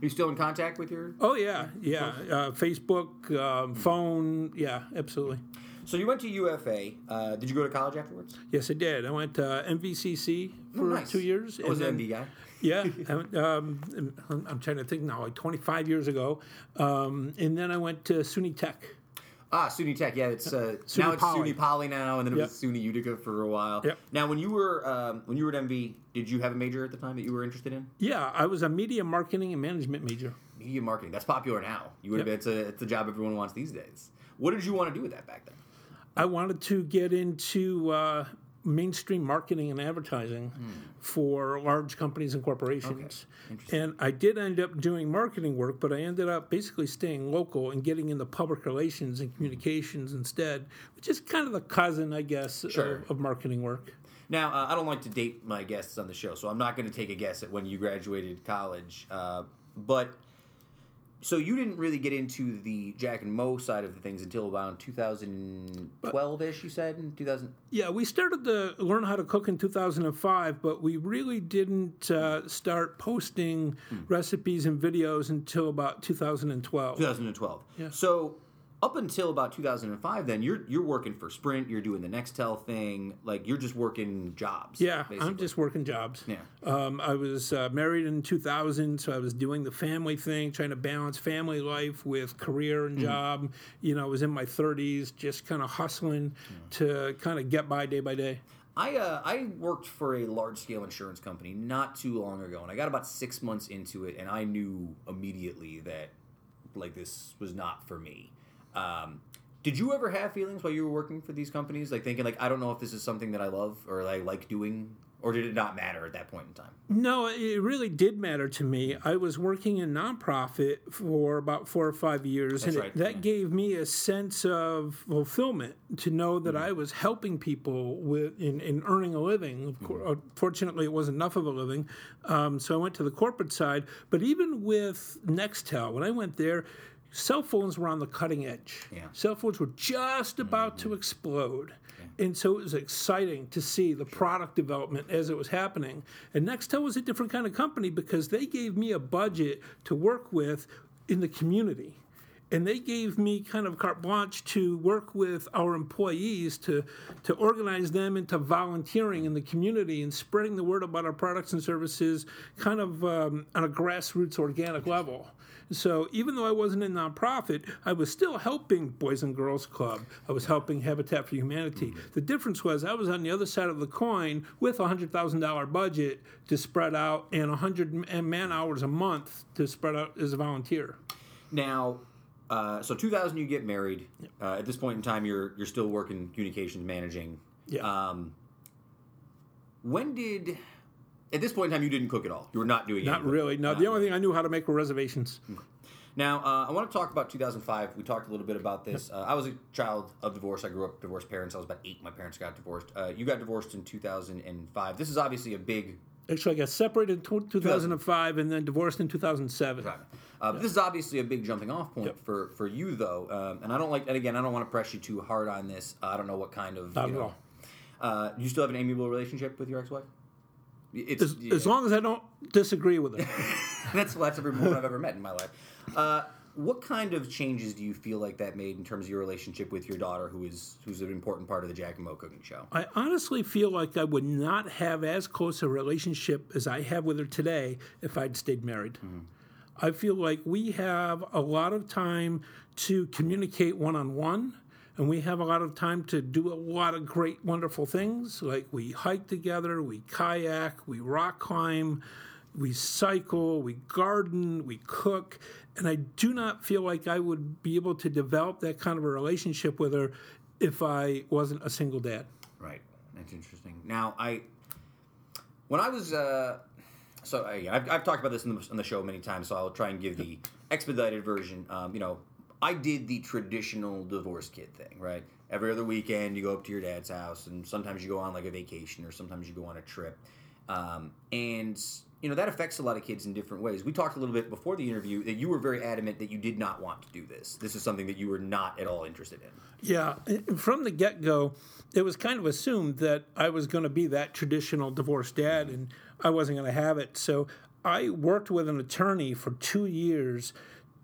Are you still in contact with your? Oh yeah, yeah. Uh, Facebook, um, phone. Yeah, absolutely. So you went to UFA. Uh, did you go to college afterwards? Yes, I did. I went to MVCC for Oh, nice. two years. I was an MV guy. Yeah, um, I'm- I'm trying to think now, like 25 years ago, um, and then I went to SUNY Tech. Ah, SUNY Tech. Yeah, it's uh, now it's Poly. SUNY Poly now, and then it Yep. was SUNY Utica for a while. Yep. Now, when you were um, when you were at MV, did you have a major at the time that you were interested in? Yeah, I was a media marketing and management major. Media marketing. That's popular now. You would have Yep. been. It's a, it's a job everyone wants these days. What did you want to do with that back then? I wanted to get into uh, mainstream marketing and advertising for large companies and corporations. Interesting. And I did end up doing marketing work, but I ended up basically staying local and getting into public relations and communications instead, which is kind of the cousin, I guess, Sure. of, of marketing work. Now, uh, I don't like to date my guests on the show, so I'm not going to take a guess at when you graduated college. Uh, but so you didn't really get into the Jack and Mo side of the things until about 2012 ish. You said in 2000. Yeah, we started to learn how to cook in 2005, but we really didn't uh, start posting recipes and videos until about 2012. 2012. Yeah. So up until about 2005, then you're you're working for Sprint. You're doing the Nextel thing. Like you're just working jobs. Yeah, basically. I'm just working jobs. Yeah. Um, I was uh, married in 2000, so I was doing the family thing, trying to balance family life with career Mm-hmm. and job. You know, I was in my 30s, just kind of hustling to kind of get by day by day. I uh, I worked for a large scale insurance company not too long ago, and I got about six months into it, and I knew immediately that like this was not for me. Um, did you ever have feelings while you were working for these companies, like thinking like I don't know if this is something that I love or I like doing or did it not matter at that point in time? No, it really did matter to me. I was working in nonprofit for about four or five years, That's and right, it, that yeah. gave me a sense of fulfillment to know that I was helping people with in, in earning a living. Of course, Fortunately, it wasn't enough of a living, um, so I went to the corporate side. But even with Nextel, when I went there. Cell phones were on the cutting edge. Yeah. Cell phones were just about to explode. And so it was exciting to see the product development as it was happening. And Nextel was a different kind of company because they gave me a budget to work with in the community. And they gave me kind of carte blanche to work with our employees to, to organize them into volunteering in the community and spreading the word about our products and services kind of um, on a grassroots organic level. So even though I wasn't a nonprofit, I was still helping Boys and Girls Club. I was helping Habitat for Humanity. The difference was I was on the other side of the coin with a hundred thousand dollar budget to spread out and a hundred man hours a month to spread out as a volunteer. Now, uh, so 2000, you get married. Uh, at this point in time, you're you're still working communications managing. Yeah. Um, when did? At this point in time, you didn't cook at all. You were not doing. It. Not any really. No, Not the only thing I knew how to make were reservations. Now, uh, I want to talk about 2005. We talked a little bit about this. Uh, I was a child of divorce. I grew up divorced parents. I was about eight. My parents got divorced. Uh, you got divorced in 2005. This is obviously a big. Actually, I got separated in 2005 and then divorced in 2007. Uh, but This is obviously a big jumping off point for, for you, though. Um, and I don't like. And again, I don't want to press you too hard on this. I don't know what kind of. Not you at know, all. Uh, you still have an amiable relationship with your ex-wife? It's, As, as long as I don't disagree with it. that's that's every woman I've ever met in my life. Uh, what kind of changes do you feel like that made in terms of your relationship with your daughter, who is who's an important part of the Jack and Mo cooking show? I honestly feel like I would not have as close a relationship as I have with her today if I'd stayed married. I feel like we have a lot of time to communicate one on one, and we have a lot of time to do a lot of great, wonderful things. Like we hike together, we kayak, we rock climb, we cycle, we garden, we cook. And I do not feel like I would be able to develop that kind of a relationship with her if I wasn't a single dad. Right. That's interesting. Now, I when I was uh, so I've, I've talked about this in the, on the show many times, so I'll try and give the expedited version. Um, you know, I did the traditional divorce kid thing, right? Every other weekend, you go up to your dad's house, and sometimes you go on like a vacation, or sometimes you go on a trip, um, and you know that affects a lot of kids in different ways. We talked a little bit before the interview that you were very adamant that you did not want to do this. This is something that you were not at all interested in. Yeah, from the get go, it was kind of assumed that I was going to be that traditional divorced dad, and I wasn't going to have it. So I worked with an attorney for two years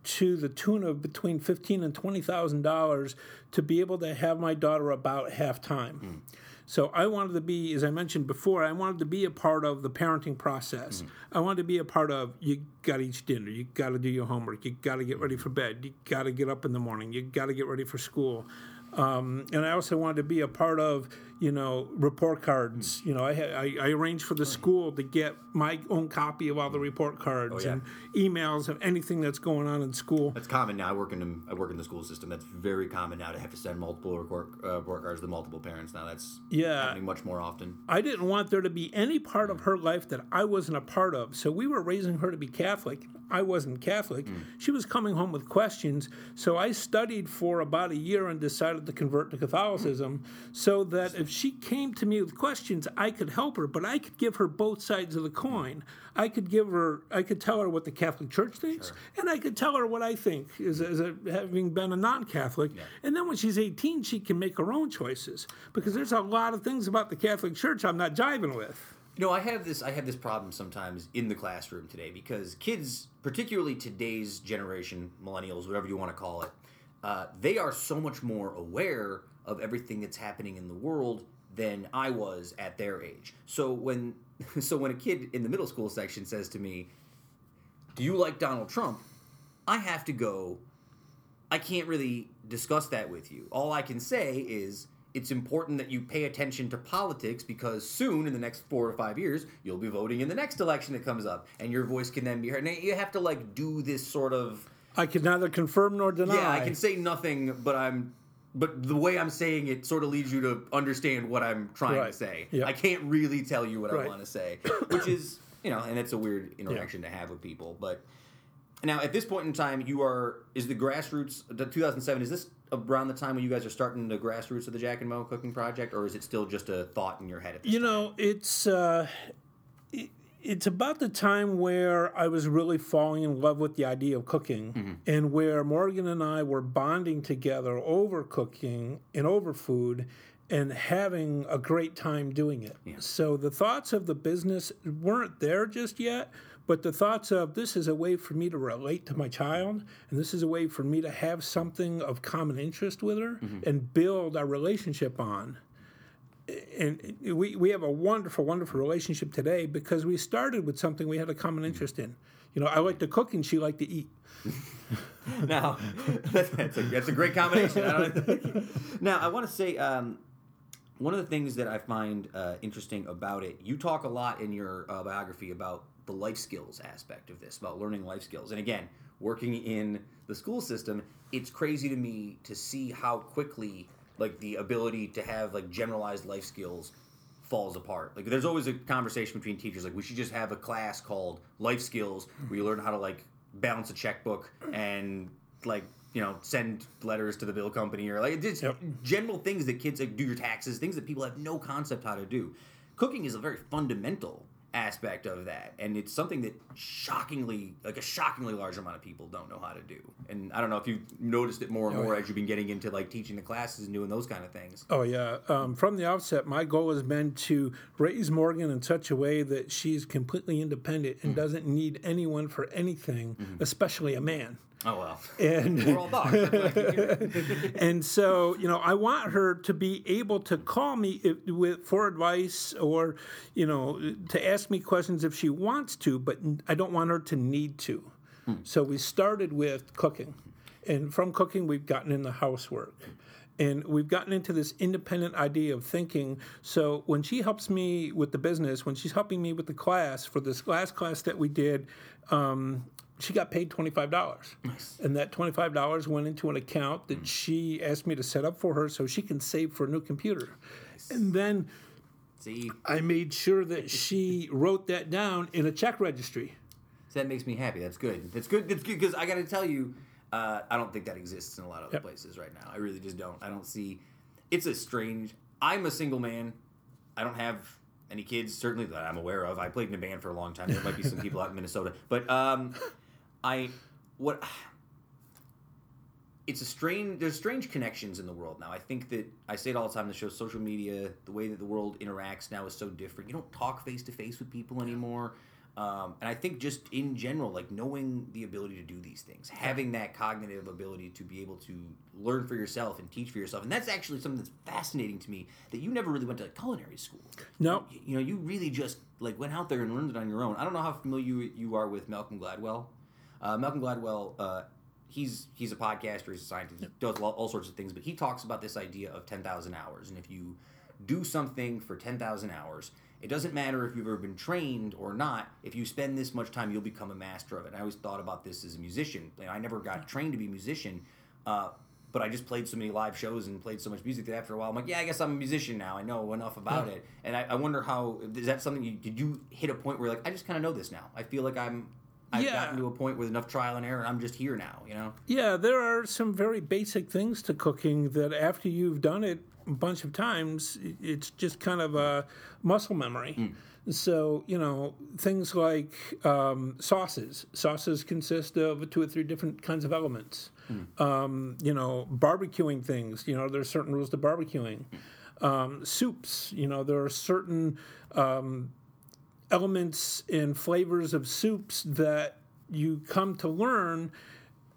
to the tune of between fifteen and twenty thousand dollars to be able to have my daughter about half time. Hmm. So I wanted to be, as I mentioned before, I wanted to be a part of the parenting process. Hmm. I wanted to be a part of you got to eat dinner, you got to do your homework, you got to get ready for bed, you got to get up in the morning, you got to get ready for school. Um, and I also wanted to be a part of, you know, report cards. You know, I, had, I I arranged for the school to get my own copy of all the report cards yeah. and emails of anything that's going on in school. That's common now. I work in the, I work in the school system. That's very common now to have to send multiple report uh, report cards to multiple parents. Now that's Yeah. happening much more often. I didn't want there to be any part of her life that I wasn't a part of. So we were raising her to be Catholic. I wasn't Catholic. Mm. She was coming home with questions. So I studied for about a year and decided to convert to Catholicism mm. so that if she came to me with questions, I could help her, but I could give her both sides of the coin. I could give her, I could tell her what the Catholic Church thinks, and I could tell her what I think as, as a, having been a non Catholic. And then when she's 18, she can make her own choices because there's a lot of things about the Catholic Church I'm not jiving with. You know, I have this I have this problem sometimes in the classroom today because kids, particularly today's generation, millennials, whatever you want to call it, uh, they are so much more aware of everything that's happening in the world than I was at their age. So when so when a kid in the middle school section says to me, "Do you like Donald Trump?" I have to go I can't really discuss that with you. All I can say is it's important that you pay attention to politics because soon, in the next four or five years, you'll be voting in the next election that comes up, and your voice can then be heard. And you have to like do this sort of I can neither confirm nor deny. yeah. I can say nothing, but I'm but the way I'm saying it sort of leads you to understand what I'm trying to say. Yeah. I can't really tell you what I want to say, which is you know, and it's a weird interaction to have with people. But now at this point in time, you are is the grassroots the 2007 is this around the time when you guys are starting the grassroots of the Jack and Mo cooking project, or is it still just a thought in your head? At this You time? know, it's uh, it, it's about the time where I was really falling in love with the idea of cooking, and where Morgan and I were bonding together over cooking and over food, and having a great time doing it. So the thoughts of the business weren't there just yet. But the thoughts of this is a way for me to relate to my child, and this is a way for me to have something of common interest with her and build our relationship on and we, we have a wonderful, wonderful relationship today because we started with something we had a common interest in. You know, I like to cook and she liked to eat. Now, that's, a, that's a great combination. I don't, now, I want to say um, one of the things that I find uh, interesting about it, you talk a lot in your uh, biography about the life skills aspect of this, about learning life skills. And again, working in the school system, it's crazy to me to see how quickly like the ability to have like generalized life skills falls apart. Like there's always a conversation between teachers like we should just have a class called life skills where you learn how to like balance a checkbook and like you know send letters to the bill company or like just Yep. general things that kids like do your taxes, things that people have no concept how to do. Cooking is a very fundamental aspect of that. And it's something that shockingly like a shockingly large amount of people don't know how to do. And i don't know if you've noticed it more and more as you've been getting into like teaching the classes and doing those kind of things. Oh, yeah. Um, from the outset, my goal has been to raise Morgan in such a way that she's completely independent and doesn't need anyone for anything, especially a man. Oh well. And we're all dogs and so you know i want her to be able to call me if, with for advice or you know to ask me questions if she wants to but i don't want her to need to. So we started with cooking. And from cooking we've gotten into the housework. And we've gotten into this independent idea of thinking. So when she helps me with the business when she's helping me with the class for this last class that we did um, she got paid $25 and that $25 went into an account that she asked me to set up for her so she can save for a new computer and then see i made sure that she wrote that down in a check registry So that makes me happy. That's good. That's good. That's good because I got to tell you, uh, I don't think that exists in a lot of other Yep. places right now. I really just don't. I don't see. It's a strange. I'm a single man. I don't have any kids, certainly that I'm aware of. I played in a band for a long time. There might be some people out in Minnesota, but um, I what. It's a strange. There's strange connections in the world now. I think that I say it all the time. The show, social media, the way that the world interacts now is so different. You don't talk face to face with people anymore. Um, and I think just in general, like knowing the ability to do these things, having that cognitive ability to be able to learn for yourself and teach for yourself, and that's actually something that's fascinating to me. That you never really went to culinary school. No. you, you know, you really just like went out there and learned it on your own. I don't know how familiar you, you are with Malcolm Gladwell. Uh, Malcolm Gladwell, uh, he's he's a podcaster, he's a scientist, he does all, sorts of things, but he talks about this idea of ten thousand hours, and if you do something for ten thousand hours. It doesn't matter if you've ever been trained or not. If you spend this much time, you'll become a master of it. And I always thought about this as a musician. You know, I never got trained to be a musician, uh, but I just played so many live shows and played so much music that after a while, I'm like, yeah, I guess I'm a musician now. I know enough about it. And I, I wonder how is that something? You, did you hit a point where like I just kind of know this now? I feel like I'm. I've Yeah. gotten to a point with enough trial and error, and I'm just here now. You know. Yeah, there are some very basic things to cooking that after you've done it a bunch of times, it's just kind of a muscle memory. So, you know, things like um, sauces. Sauces consist of two or three different kinds of elements. Um, you know, barbecuing things, you know, there's certain rules to barbecuing. Um, soups, you know, there are certain um, elements and flavors of soups that you come to learn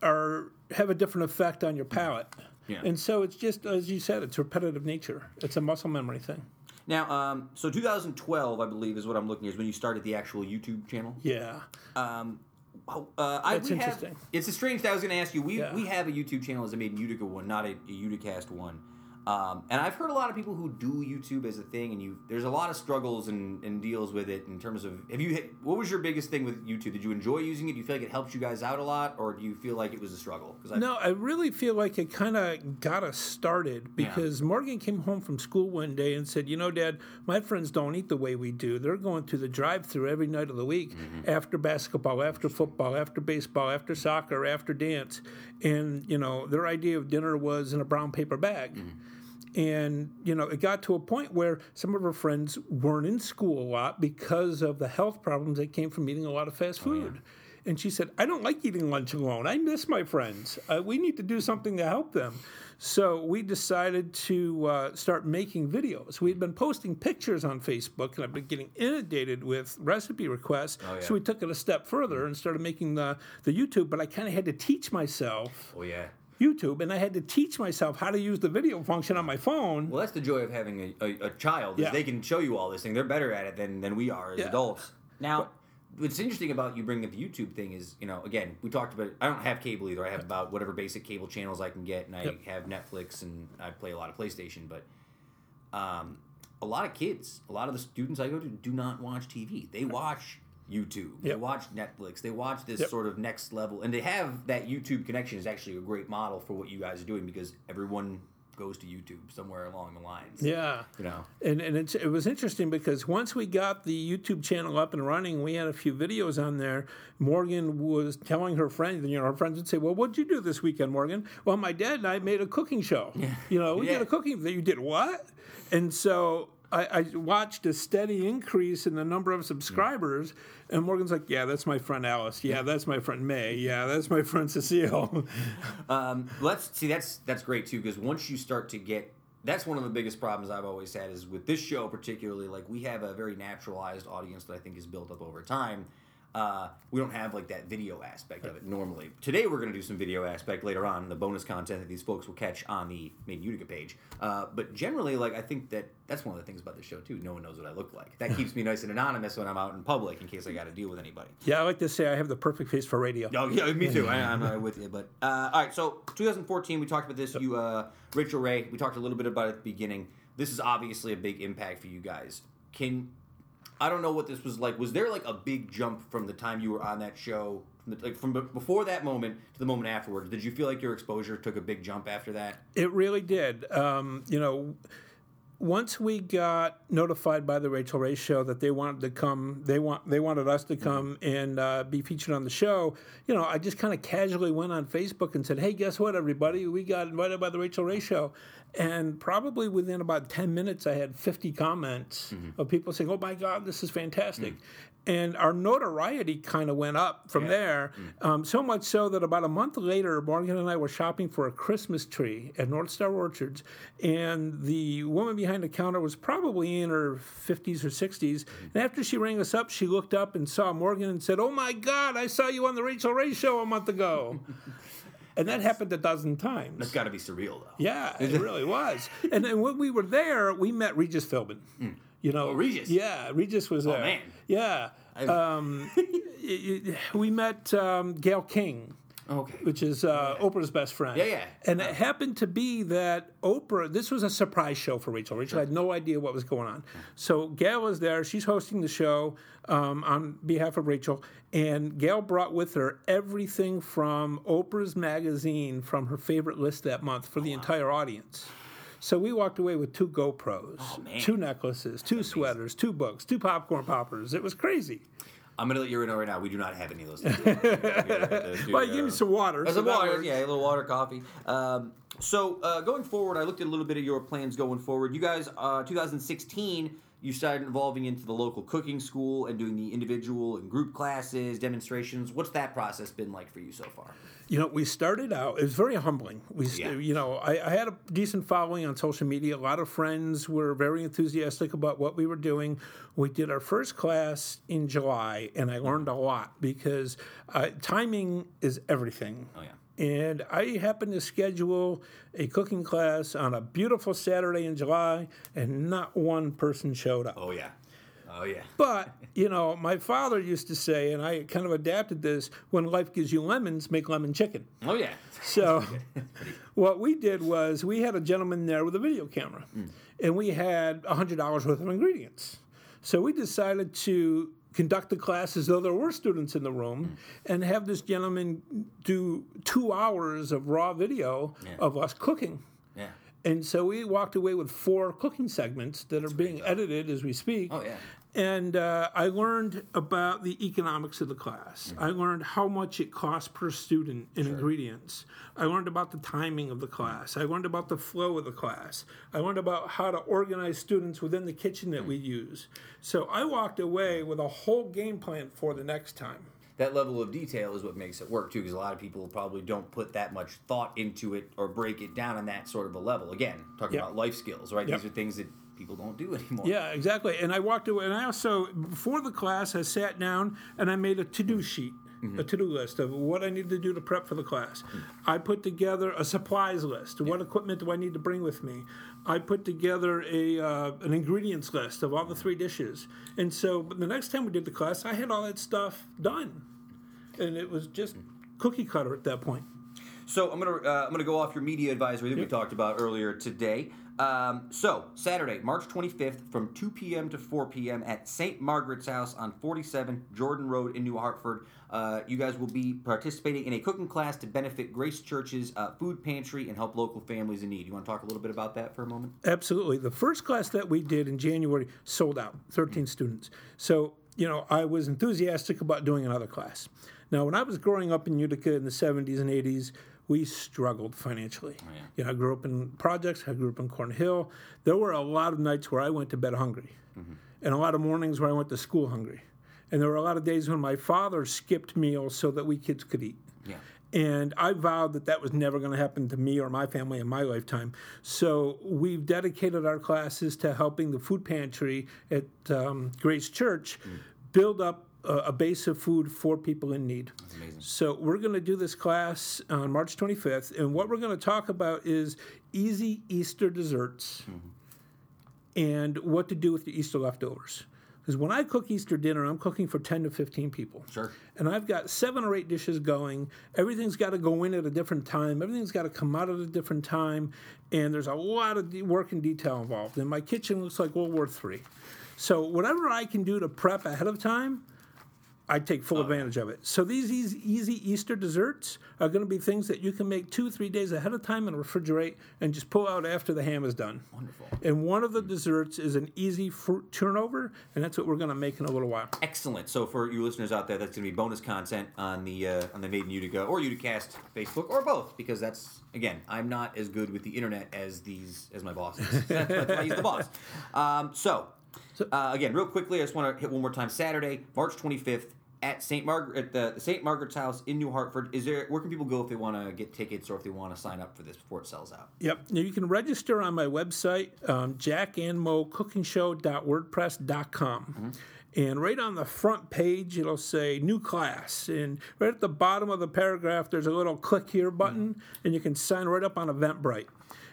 are have a different effect on your palate. Yeah. And so it's just as you said, it's repetitive nature. It's a muscle memory thing. Now, um, so 2012, I believe, is what I'm looking at, is when you started the actual YouTube channel. Yeah. Um, oh, uh, I, That's we have- interesting. it's a strange thing. I was going to ask you. We Yeah. we have a YouTube channel as a Made in Utica one, not a, a Uticast one. Um, and I've heard a lot of people who do YouTube as a thing, and you there's a lot of struggles and, and deals with it in terms of have you hit, what was your biggest thing with YouTube? Did you enjoy using it? Do you feel like it helped you guys out a lot, or do you feel like it was a struggle? No, I really feel like it kind of got us started because Morgan came home from school one day and said, "You know, Dad, my friends don't eat the way we do. They're going to the drive-through every night of the week after basketball, after football, after baseball, after soccer, after dance, and you know, their idea of dinner was in a brown paper bag." And, you know, it got to a point where some of her friends weren't in school a lot because of the health problems that came from eating a lot of fast food. And she said, I don't like eating lunch alone. I miss my friends. Uh, we need to do something to help them. So we decided to uh, start making videos. We'd been posting pictures on Facebook, and I've been getting inundated with recipe requests. yeah. So we took it a step further and started making the, the YouTube. But I kind of had to teach myself oh yeah. YouTube, and I had to teach myself how to use the video function on my phone. Well, that's the joy of having a, a, a child. Is Yeah. They can show you all this thing. They're better at it than, than we are as Yeah. adults. Now, what's interesting about you bringing up the YouTube thing is, you know, again, we talked about. I don't have cable either. I have about whatever basic cable channels I can get, and I Yep. have Netflix, and I play a lot of PlayStation. But um, a lot of kids, a lot of the students I go to, do not watch TV. They watch YouTube. They watch Netflix. They watch this Yep. sort of next level, and to have that YouTube connection is actually a great model for what you guys are doing because everyone goes to YouTube somewhere along the lines. Yeah. You know. And, and it's, it was interesting because once we got the YouTube channel up and running, we had a few videos on there. Morgan was telling her friends, and you know, her friends would say, Well, what'd you do this weekend, Morgan? Well, my dad and I made a cooking show. You know, we Yeah. did a cooking that You did what? And so I, I watched a steady increase in the number of subscribers. And Morgan's like, Yeah, that's my friend Alice. Yeah, that's my friend May. Yeah, that's my friend Cecile. Um, let's see. That's that's great too because once you start to get, that's one of the biggest problems I've always had is with this show particularly. Like we have a very naturalized audience that I think is built up over time. Uh, we don't have like that video aspect of it normally. Today we're going to do some video aspect later on, the bonus content that these folks will catch on the Made Utica page. Uh, but generally, like I think that that's one of the things about the show too. No one knows what I look like. That keeps me nice and anonymous when I'm out in public in case I got to deal with anybody. yeah, I like to say I have the perfect face for radio. Oh yeah, me too. I, I'm uh, with you. But uh, all right, so 2014, we talked about this. You, uh, Rachael Ray, we talked a little bit about it at the beginning. This is obviously a big impact for you guys. Can I don't know what this was like. Was there like a big jump from the time you were on that show, from the, like from be- before that moment to the moment afterwards? Did you feel like your exposure took a big jump after that? It really did. Um, you know, once we got notified by the Rachael Ray show that they wanted to come, they want they wanted us to come and uh, be featured on the show. You know, I just kind of casually went on Facebook and said, "Hey, guess what, everybody? We got invited by the Rachael Ray show." And probably within about ten minutes, I had fifty comments mm-hmm. of people saying, "Oh my God, this is fantastic." Mm. And our notoriety kind of went up from there, mm. um, so much so that about a month later, Morgan and I were shopping for a Christmas tree at North Star Orchards, and the woman behind the counter was probably in her 50s or 60s. Mm. And after she rang us up, she looked up and saw Morgan and said, Oh my God, I saw you on the Rachael Ray show a month ago. and that happened a dozen times. That's got to be surreal though. Yeah, it really was. And then when we were there, we met Regis Philbin. You know, Oh, Regis. Yeah, Regis was there. man. Yeah. Um, we met um, Gayle King, Okay. which is uh, Oprah's best friend. Yeah, yeah. And it happened to be that Oprah, this was a surprise show for Rachel. Rachel had no idea what was going on. So Gayle was there. She's hosting the show um, on behalf of Rachel. And Gayle brought with her everything from Oprah's magazine from her favorite list that month for the entire audience. So we walked away with two GoPros, man. two necklaces, two sweaters, two books, two popcorn poppers. It was crazy. I'm gonna let you know right now. We do not have any of those things. Well, give me some water. As so a water, works. yeah, a little water, coffee. Um, so uh, going forward, I looked at a little bit of your plans going forward. You guys, uh, 2016, you started involving into the local cooking school and doing the individual and group classes, demonstrations. What's that process been like for you so far? You know, we started out. It was very humbling. We, Yeah. you know, I, I had a decent following on social media. A lot of friends were very enthusiastic about what we were doing. We did our first class in July, and I learned a lot because uh, timing is everything. Oh yeah. And I happened to schedule a cooking class on a beautiful Saturday in July, and not one person showed up. Oh yeah. Oh yeah. But, you know, my father used to say, and I kind of adapted this when life gives you lemons, make lemon chicken. Oh yeah. So, what we did was we had a gentleman there with a video camera, and we had $100 worth of ingredients. So, we decided to conduct the class as though there were students in the room and have this gentleman do two hours of raw video of us cooking. Yeah. And so we walked away with four cooking segments that are being edited as we speak. Oh, yeah. And uh, I learned about the economics of the class. Mm-hmm. I learned how much it costs per student in ingredients. I learned about the timing of the class. I learned about the flow of the class. I learned about how to organize students within the kitchen that we use. So I walked away with a whole game plan for the next time. that level of detail is what makes it work too because a lot of people probably don't put that much thought into it or break it down on that sort of a level again talking Yep. about life skills right Yep. these are things that people don't do anymore Yeah, exactly. And I walked away, and I also, before the class, I sat down and I made a to do sheet, a to do list of what I need to do to prep for the class. I put together a supplies list. What equipment do I need to bring with me? I put together a uh, an ingredients list of all the three dishes. And so the next time we did the class, I had all that stuff done, and it was just cookie cutter at that point. So I'm gonna uh, I'm gonna go off your media advisory that we talked about earlier today. Um, so Saturday, March 25th, from 2 p.m. to 4 p.m. at St. Margaret's House on 47 Jordan Road in New Hartford. Uh, you guys will be participating in a cooking class to benefit Grace Church's uh, food pantry and help local families in need. You want to talk a little bit about that for a moment? Absolutely. The first class that we did in January sold out, 13 students. So, you know, I was enthusiastic about doing another class. Now, when I was growing up in Utica in the 70s and 80s, we struggled financially. Yeah, You know, I grew up in projects, I grew up in Cornhill. There were a lot of nights where I went to bed hungry, and a lot of mornings where I went to school hungry. And there were a lot of days when my father skipped meals so that we kids could eat. Yeah. And I vowed that that was never going to happen to me or my family in my lifetime. So we've dedicated our classes to helping the food pantry at um, Grace Church build up a, base of food for people in need. amazing. So we're going to do this class on March 25th, and what we're going to talk about is easy Easter desserts mm-hmm. and what to do with the Easter leftovers. Because when I cook Easter dinner, I'm cooking for 10 to 15 people Sure. and I've got seven or eight dishes going. Everything's got to go in at a different time. Everything's got to come out at a different time, and there's a lot of work and detail involved. And my kitchen looks like World War III. So whatever I can do to prep ahead of time, I take full advantage of it. So these easy, easy Easter desserts are going to be things that you can make two, three days ahead of time and refrigerate, and just pull out after the ham is done. Wonderful. And one of the desserts is an easy fruit turnover, and that's what we're going to make in a little while. Excellent. So for you listeners out there, that's going to be bonus content on the uh, on the Made in Utica or Uticast Facebook or both, because that's again, I'm not as good with the internet as these as my boss is. That's why he's the boss. Um, so, uh, again, real quickly, I just want to hit one more time. Saturday, March 25th. At St. Margaret, at the St. Margaret's House in New Hartford, is there? Where can people go if they want to get tickets or if they want to sign up for this before it sells out? Yep. Now you can register on my website, um, jackandmocookingshow.wordpress.com. And right on the front page, it'll say new class. And right at the bottom of the paragraph, there's a little click here button, and you can sign right up on Eventbrite.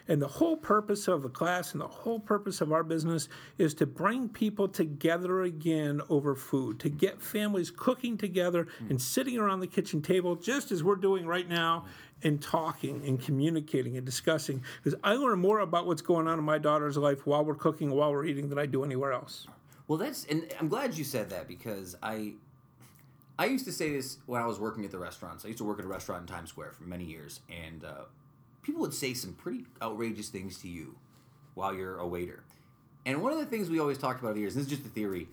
And the whole purpose of the class and the whole purpose of our business is to bring people together again over food, to get families cooking together and sitting around the kitchen table, just as we're doing right now, and talking and communicating and discussing. Because I learn more about what's going on in my daughter's life while we're cooking, while we're eating, than I do anywhere else. Well, that's and I'm glad you said that because I I used to say this when I was working at the restaurants. I used to work at a restaurant in Times Square for many years, and uh, people would say some pretty outrageous things to you while you're a waiter. And one of the things we always talked about over the years, and this is just a theory,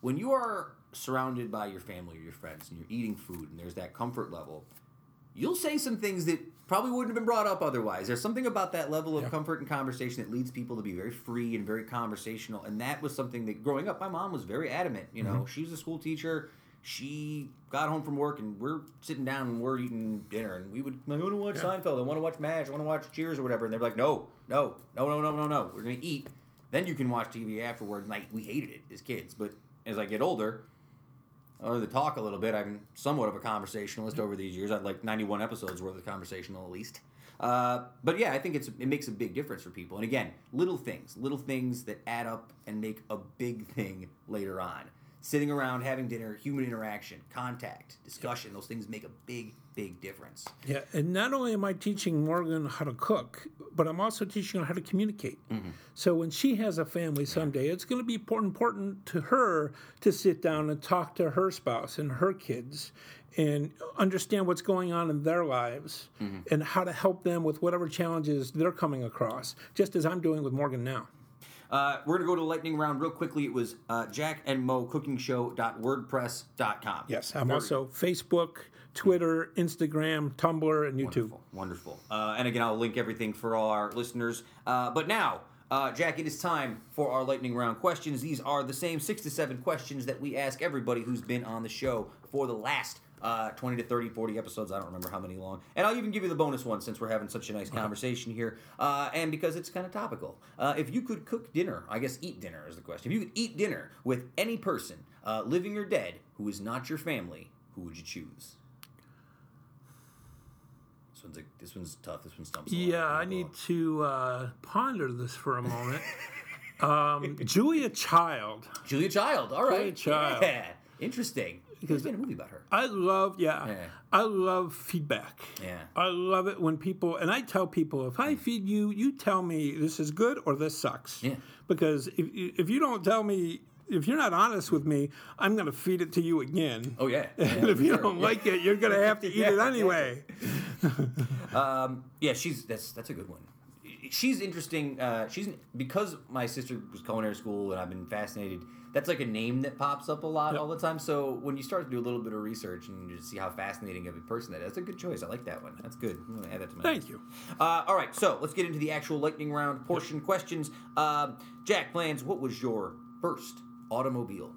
when you are surrounded by your family or your friends and you're eating food and there's that comfort level, you'll say some things that probably wouldn't have been brought up otherwise. There's something about that level of comfort and conversation that leads people to be very free and very conversational. And that was something that growing up, my mom was very adamant. You know, mm-hmm. she was a school teacher. She got home from work and we're sitting down and we're eating dinner and we would like, I want to watch Seinfeld, I want to watch MASH, I want to watch Cheers or whatever. And they're like, no, no, no, no, no, no, no. We're gonna eat. Then you can watch TV afterward. And like we hated it as kids, but as I get older, or to talk a little bit. I'm somewhat of a conversationalist over these years. I'd like 91 episodes worth of conversational at least. Uh, but yeah, I think it's it makes a big difference for people. And again, little things, little things that add up and make a big thing later on. Sitting around having dinner, human interaction, contact, discussion, those things make a big, big difference. Yeah, and not only am I teaching Morgan how to cook, but I'm also teaching her how to communicate. Mm-hmm. So when she has a family someday, it's going to be important, important to her to sit down and talk to her spouse and her kids and understand what's going on in their lives mm-hmm. and how to help them with whatever challenges they're coming across, just as I'm doing with Morgan now. Uh, we're gonna go to lightning round real quickly. It was uh, Jack and Mo Cooking Show Show.wordpress.com. Yes, I'm Very also Facebook, Twitter, Instagram, Tumblr, and YouTube. Wonderful, wonderful. Uh, and again, I'll link everything for all our listeners. Uh, but now, uh, Jack, it is time for our lightning round questions. These are the same six to seven questions that we ask everybody who's been on the show for the last uh, 20 to 30, 40 episodes. I don't remember how many long. And I'll even give you the bonus one since we're having such a nice conversation here. Uh, and because it's kind of topical. Uh, if you could cook dinner, I guess eat dinner is the question. If you could eat dinner with any person, uh, living or dead, who is not your family, who would you choose? This one's, a, this one's tough. This one stumps. a lot Yeah, I need to uh, ponder this for a moment. um, Julia Child. Julia Child. All right. Julia Child. Yeah. Interesting. Because There's been a movie about her. I love, yeah, Yeah. I love feedback. Yeah. I love it when people, and I tell people, if I feed you, you tell me this is good or this sucks. Yeah. Because if, if you don't tell me, if you're not honest with me, I'm going to feed it to you again. Oh yeah. and if you don't like it, you're going to have to eat it anyway. Um, yeah, she's that's that's a good one. She's interesting. Uh, she's because my sister was culinary school and I've been fascinated. That's like a name that pops up a lot all the time. So when you start to do a little bit of research and you see how fascinating of a person that is, that's a good choice. I like that one. That's good. I'm gonna add that to my. Thank list. you. Uh, all right, so let's get into the actual lightning round portion questions. Um, Jack Pflanz, what was your first automobile?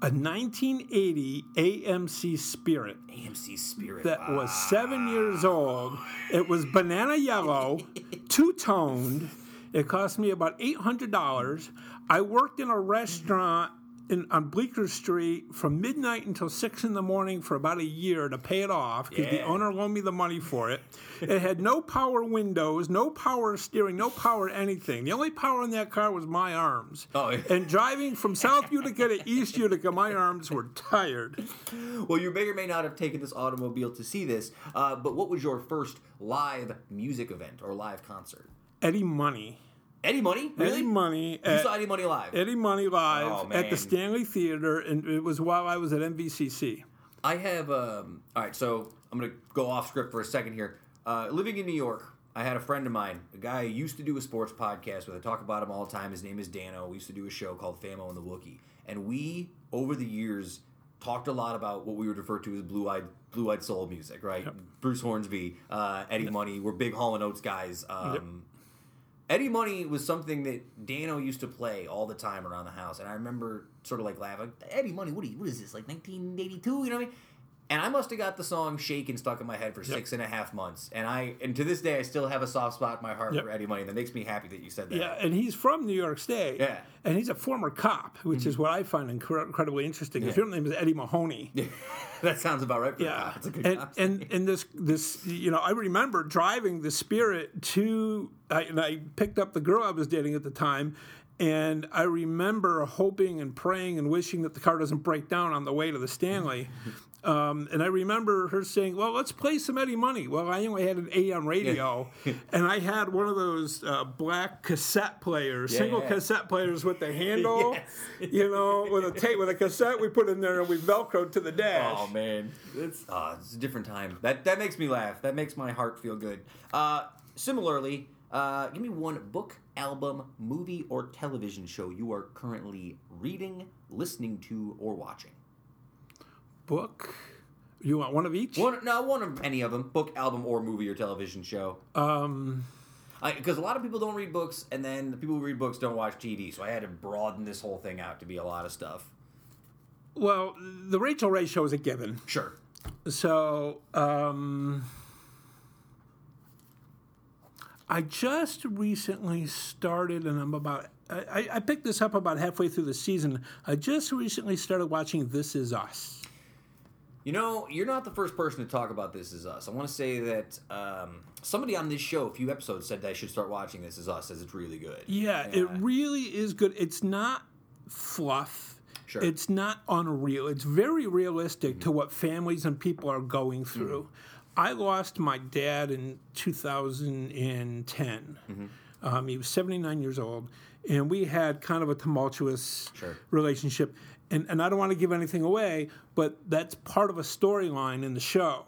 A 1980 AMC Spirit. AMC Spirit. that was seven years old. It was banana yellow, two toned. It cost me about eight hundred dollars. I worked in a restaurant in, on Bleecker Street from midnight until six in the morning for about a year to pay it off because the owner loaned me the money for it. It had no power windows, no power steering, no power anything. The only power in that car was my arms. Oh, yeah. And driving from South Utica to East Utica, my arms were tired. Well, you may or may not have taken this automobile to see this, uh, but what was your first live music event or live concert? Eddie Money. Eddie Money? Really? Eddie Money. you at- saw Eddie Money live? Eddie Money live Oh, at the Stanley Theater, and it was while I was at MVCC. I have. Um, all right, so I'm gonna go off script for a second here. Uh, living in New York, I had a friend of mine, a guy I used to do a sports podcast with. I talk about him all the time. His name is Dano. We used to do a show called Famo and the Wookie, and we over the years talked a lot about what we would refer to as blue eyed blue eyed soul music, right? Bruce Hornsby, uh, Eddie Money, we're big Hall and Oates guys. Um, Eddie Money was something that Dano used to play all the time around the house, and I remember sort of like laughing. Eddie Money, what, you, what is this like 1982? You know what I mean? And I must have got the song "Shakin'" stuck in my head for six and a half months, and I and to this day I still have a soft spot in my heart Yep. for Eddie Money. That makes me happy that you said that. Yeah, and he's from New York State. Yeah. And he's a former cop, which is mm-hmm. what I find incre- incredibly interesting. His real name is Eddie Mahoney. that sounds about right. For Yeah, cop. A good and, and and this this you know I remember driving the Spirit to I, and I picked up the girl I was dating at the time, and I remember hoping and praying and wishing that the car doesn't break down on the way to the Stanley. Um, and I remember her saying, "Well, let's play some Eddie Money." Well, I only had an AM radio, and I had one of those uh, black cassette players, single yeah. cassette players with the handle, Yes. you know, with a tape with a cassette we put in there and we velcroed to the dash. Oh man, it's uh, it's a different time. That that makes me laugh. That makes my heart feel good. Uh, similarly, uh, give me one book, album, movie, or television show you are currently reading, listening to, or watching. Book. You want one of each? One, no, one of any of them. Book, album, or movie or television show. Um, Because a lot of people don't read books, and then the people who read books don't watch TV. So I had to broaden this whole thing out to be a lot of stuff. well, the Rachael Ray show is a given. Sure. So, um, I just recently started, and I'm about. I, I- I picked this up about halfway through the season. I just recently started watching This Is Us. You know, you're not the first person to talk about This Is Us. I want to say that um, somebody on this show a few episodes said that I should start watching This Is Us as it's really good. Yeah, it really is good. It's not fluff. Sure. It's not unreal. It's very realistic to what families and people are going through. I lost my dad in 2010. Um, he was 79 years old, and we had kind of a tumultuous Sure. relationship. And, and I don't want to give anything away, but that's part of a storyline in the show.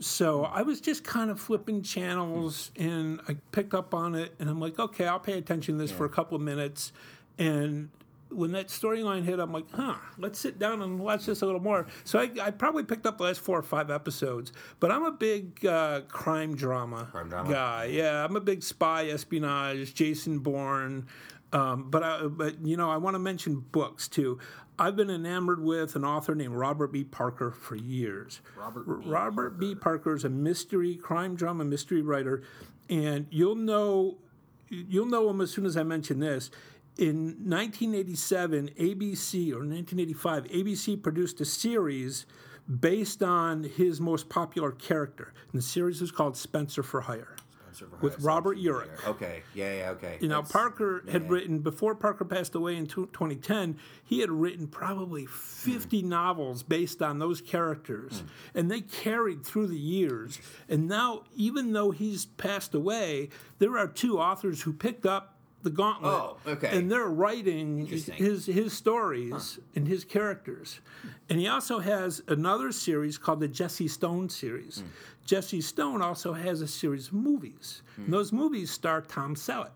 So I was just kind of flipping channels and I picked up on it and I'm like, okay, I'll pay attention to this for a couple of minutes. And when that storyline hit, I'm like, huh, let's sit down and watch this a little more. So I, I probably picked up the last four or five episodes. But I'm a big uh, crime drama, Crime drama. guy. Yeah, I'm a big spy espionage, Jason Bourne. Um, but I, but you know, I want to mention books too. I've been enamored with an author named Robert B. Parker for years. Robert B. Robert B. Parker is a mystery crime drama mystery writer, and you'll know you'll know him as soon as I mention this. In 1987, ABC or 1985, ABC produced a series based on his most popular character, and the series was called Spenser for Hire. With Robert Urich. Okay, yeah, yeah, okay. You know, That's- Parker had yeah. written before Parker passed away in 2010. He had written probably 50 novels based on those characters, and they carried through the years. And now, even though he's passed away, there are two authors who picked up the gauntlet, Oh, okay. and they're writing his his stories and his characters. And he also has another series called the Jesse Stone series. Hmm. Jesse Stone also has a series of movies. Hmm. And those movies star Tom Selleck,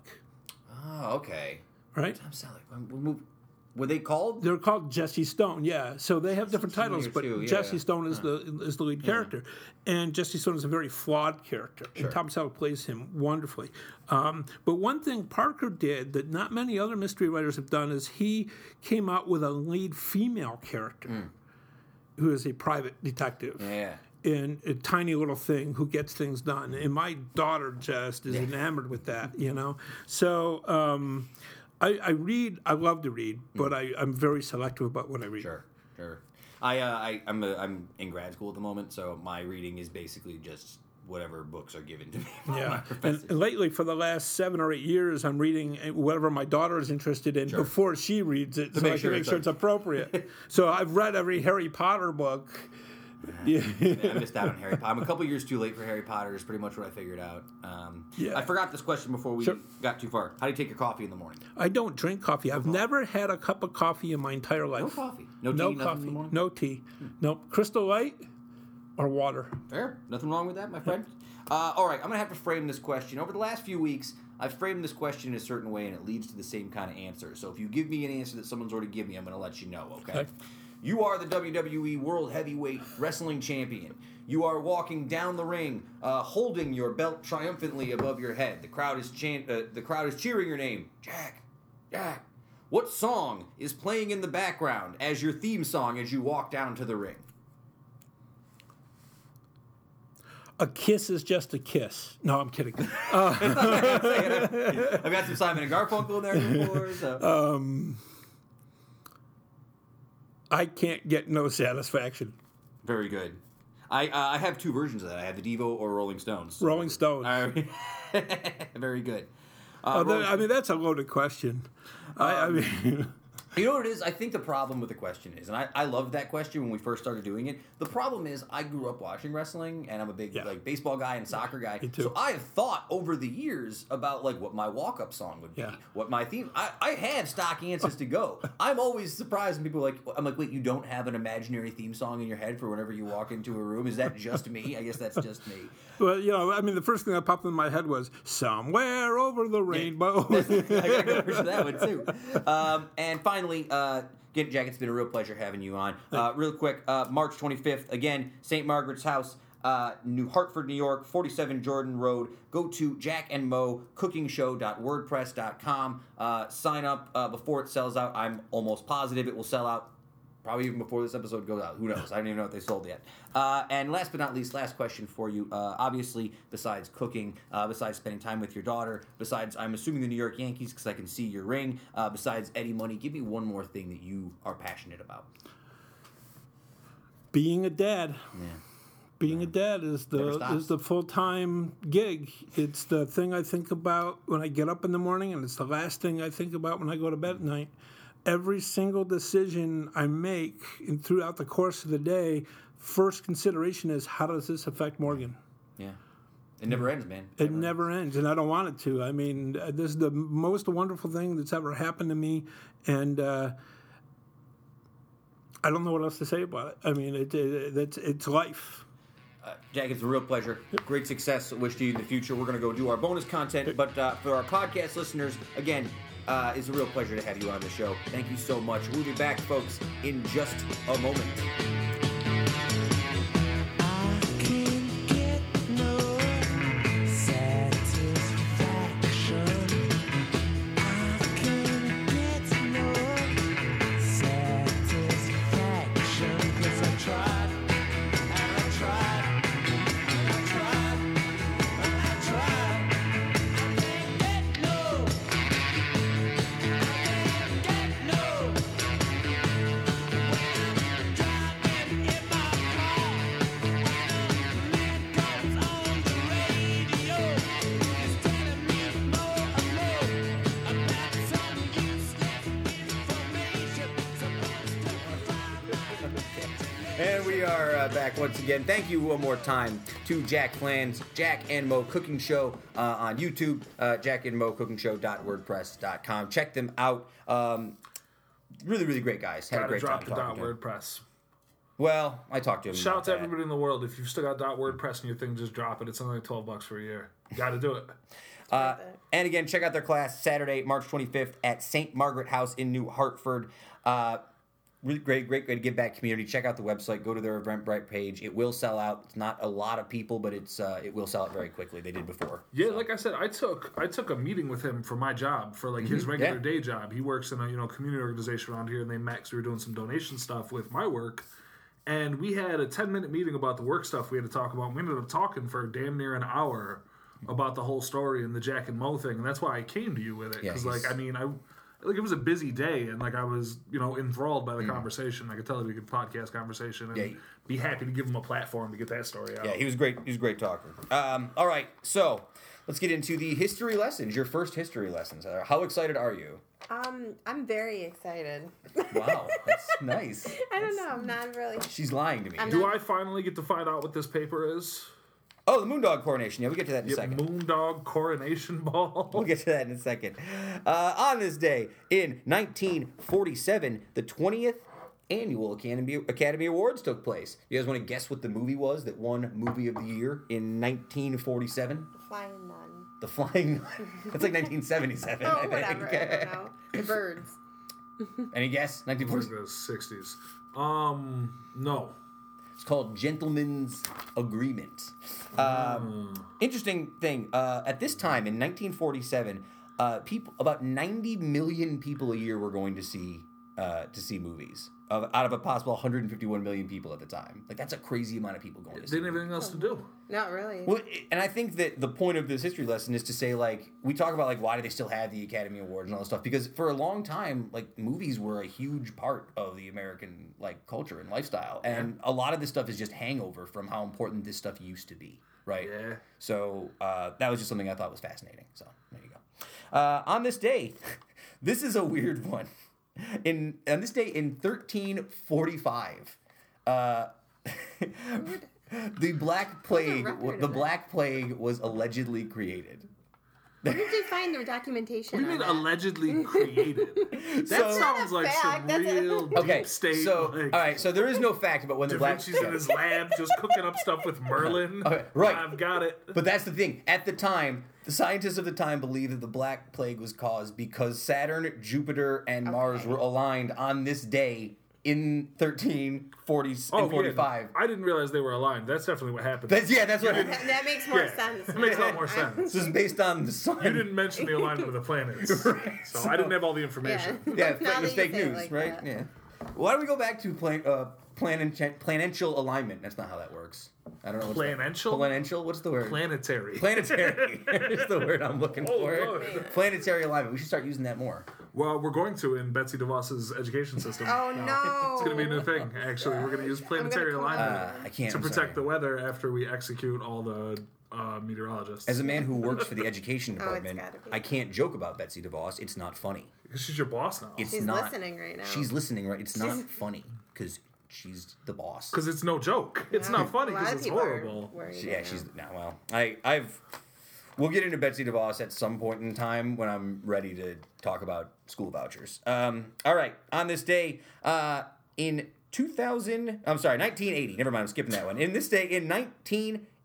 Oh, okay. right? I'm Selleck. Um, Were they called? They're called Jesse Stone, yeah. So they have different titles, but too, Jesse yeah. Stone is the is the lead character, and Jesse Stone is a very flawed character, Sure. and Tom Selleck plays him wonderfully. Um, but one thing Parker did that not many other mystery writers have done is he came out with a lead female character, who is a private detective. Yeah. In a tiny little thing who gets things done. And my daughter just is enamored with that, you know? So um, I, I read, I love to read, but I, I'm very selective about what I read. Sure, sure. I, uh, I I'm a, I'm in grad school at the moment, so my reading is basically just whatever books are given to me Yeah, and, and lately for the last seven or eight years, I'm reading whatever my daughter is interested in before she reads it, so make I sure can make it's sure it's appropriate. so I've read every Harry Potter book. Yeah. I missed out on Harry Potter. I'm a couple years too late for Harry Potter. Is pretty much what I figured out. Um, Yeah. I forgot this question before we Sure. got too far. How do you take your coffee in the morning? I don't drink coffee. I've never had a cup of coffee in my entire life. No coffee. No tea. No nothing in the coffee. morning. No tea. No Crystal Light or water. Fair. Nothing wrong with that, my friend. Uh, all right, I'm gonna have to frame this question. Over the last few weeks, I've framed this question in a certain way, and it leads to the same kind of answer. So if you give me an answer that someone's already given me, I'm gonna let you know. Okay. Okay. You are the WWE World Heavyweight Wrestling Champion. You are walking down the ring, uh, holding your belt triumphantly above your head. The crowd is chant. Uh, the crowd is cheering your name, Jack. Jack. What song is playing in the background as your theme song as you walk down to the ring? A kiss is just a kiss. No, I'm kidding. I've got some Simon and Garfunkel in there before. So. I can't get no satisfaction. Very good. I uh, I have two versions of that. I have the Devo or Rolling Stones. Rolling Stones. Uh, very good. Uh, that- Rolling- I mean, that's a loaded question. I, I mean, You know what it is? I think the problem with the question is, and I, I loved that question when we first started doing it. The problem is, I grew up watching wrestling, and I'm a big Yeah. like baseball guy and soccer guy. So I have thought over the years about like what my walk up song would be, Yeah. what my theme. I, I have stock answers to go. I'm always surprised when people are like, I'm like, wait, you don't have an imaginary theme song in your head for whenever you walk into a room? Is that just me? I guess that's just me. well, you know, I mean, the first thing that popped in my head was somewhere over the rainbow. I got good version that one too. Um, and finally, uh, again, Jack, it's been a real pleasure having you on. Uh, real quick, uh, March 25th, again, St. Margaret's House. Uh, New Hartford, New York, 47 Jordan Road. Go to Jack and Mo cookingshow.wordpress.com. Uh, sign up uh, before it sells out. I'm almost positive it will sell out probably even before this episode goes out. Who knows? I don't even know if they sold yet. Uh, and last but not least, last question for you. Uh, obviously, besides cooking, uh, besides spending time with your daughter, besides I'm assuming the New York Yankees because I can see your ring. Uh, besides Eddie Money, give me one more thing that you are passionate about. being a dad. Yeah. Being a dad is the is the full time gig. It's the thing I think about when I get up in the morning, and it's the last thing I think about when I go to bed at night. Every single decision I make and throughout the course of the day, first consideration is how does this affect Morgan? Yeah. It never ends, man. It never ends, and I don't want it to. I mean, uh, this is the most wonderful thing that's ever happened to me, and uh, I don't know what else to say about it. I mean, it, it, it's it's life. Uh, Jack, it's a real pleasure. Great success. Wish to you in the future. We're going to go do our bonus content, but uh, for our podcast listeners, again, uh, it's a real pleasure to have you on the show. Thank you so much. We'll be back, folks, in just a moment. Again. Thank you one more time to Jack Pflanz, Jack and Mo Cooking Show uh, on YouTube, uh, Jack and Mo Cooking Show.wordpress.com. Check them out. Um, really, really great guys. Had a Gotta great drop time the dot. WordPress. Well, I talked to him. Shout out to that. everybody in the world. If you've still got dot WordPress in your thing, just drop it. It's only like twelve bucks for a year. Got to do it. Uh, and again, check out their class Saturday, March 25th at St. Margaret House in New Hartford. Uh, really great, great, great give back community. Check out the website. Go to their Eventbrite page. It will sell out. It's not a lot of people, but it's uh, it will sell out very quickly. They did before. Yeah, like I said, I took I took a meeting with him for my job for like his regular Mm-hmm. Yeah. day job. He works in a you know community organization around here, and they met we were doing some donation stuff with my work. And we had a ten minute meeting about the work stuff we had to talk about. We ended up talking for damn near an hour about the whole story and the Jack and Mo thing, and that's why I came to you with it. Because he's- like I mean I. Like it was a busy day, and like I was, you know, enthralled by the conversation. I could tell it was a good podcast conversation, and Mm. Yeah. be happy to give him a platform to get that story out. Yeah, he was great. He was a great talker. Um, all right, so let's get into the history lessons. Your first history lessons. Uh, How excited are you? Um, I'm very excited. Wow, that's nice. I don't know. I'm not really. She's lying to me. I'm Do not- I finally get to find out what this paper is? Oh, the Moondog coronation. Yeah, we'll get to that in a Get second. Moondog Coronation Ball. We'll get to that in a second. Uh, on this day in 1947, the 20th annual Academy, Academy Awards took place. You guys want to guess what the movie was that won Movie of the Year in 1947? The Flying nun. The Flying Nun. That's like 1977, Oh, I think. whatever. I don't know. The birds. Any guess? Like 1947. the sixties. Um, no. It's called Gentleman's Agreement. Um, interesting thing. Uh, at this time in 1947, uh, people about 90 million people a year were going to see uh, to see movies. Of, out of a possible 151 million people at the time, like that's a crazy amount of people going to They see. didn't have anything else to do. Not really. Well, and I think that the point of this history lesson is to say, like, we talk about like why do they still have the Academy Awards and all this stuff? Because for a long time, like, movies were a huge part of the American like culture and lifestyle, and a lot of this stuff is just hangover from how important this stuff used to be, right? Yeah. So uh, that was just something I thought was fascinating. So there you go. Uh, on this day, this is a weird one. In on this day in 1345, uh, the Black Plague, the. Black Plague was allegedly created. Where did you find their documentation? What do you mean that? allegedly created? That So- sounds Not a like some fact, that's a- real Okay, deep state. so like, all right, so there is no fact about when the Da Black. Vinci's in his lab just cooking up stuff with Merlin. Okay, right. I've got it. But that's the thing. At the time, the scientists of the time believed that the Black Plague was caused because Saturn, Jupiter, and Mars were aligned on this day in 1340 and Oh, 45. yeah. I didn't realize they were aligned. That's definitely what happened. That's yeah, that's what. That, that makes more Yeah, sense. That makes a lot more sense. This is based on the sun. You didn't mention the alignment of the planets, so, I didn't have all the information. Yeah, Now it was fake say it news, like right? that. Yeah. Why don't we go back to playing uh, Planet, planential alignment. That's not how that works. I don't know. what's the- Planential? Planential? What's the word? Planetary. Planetary is the word I'm looking Oh, for. Lord. Planetary alignment. We should start using that more. well, we're going to in Betsy DeVos's education system. Oh no! It's going to be a new thing. Actually, we're going to use planetary alignment Uh, I can't. to I'm protect sorry. the weather after we execute all the uh, meteorologists. As a man who works for the education Oh, department, gotta. I can't joke about Betsy DeVos. It's not funny. Because she's your boss now. It's She's not. listening right now. She's listening, right? It's not funny because she's the boss. Because it's no joke. It's Yeah. not funny because it's horrible. She- yeah, right she's now. now. Well, I, I've. We'll get into Betsy DeVos at some point in time when I'm ready to talk about school vouchers. Um, all right, on this day, uh, in 2000, I'm sorry, 1980. Never mind, I'm skipping that one. In this day, in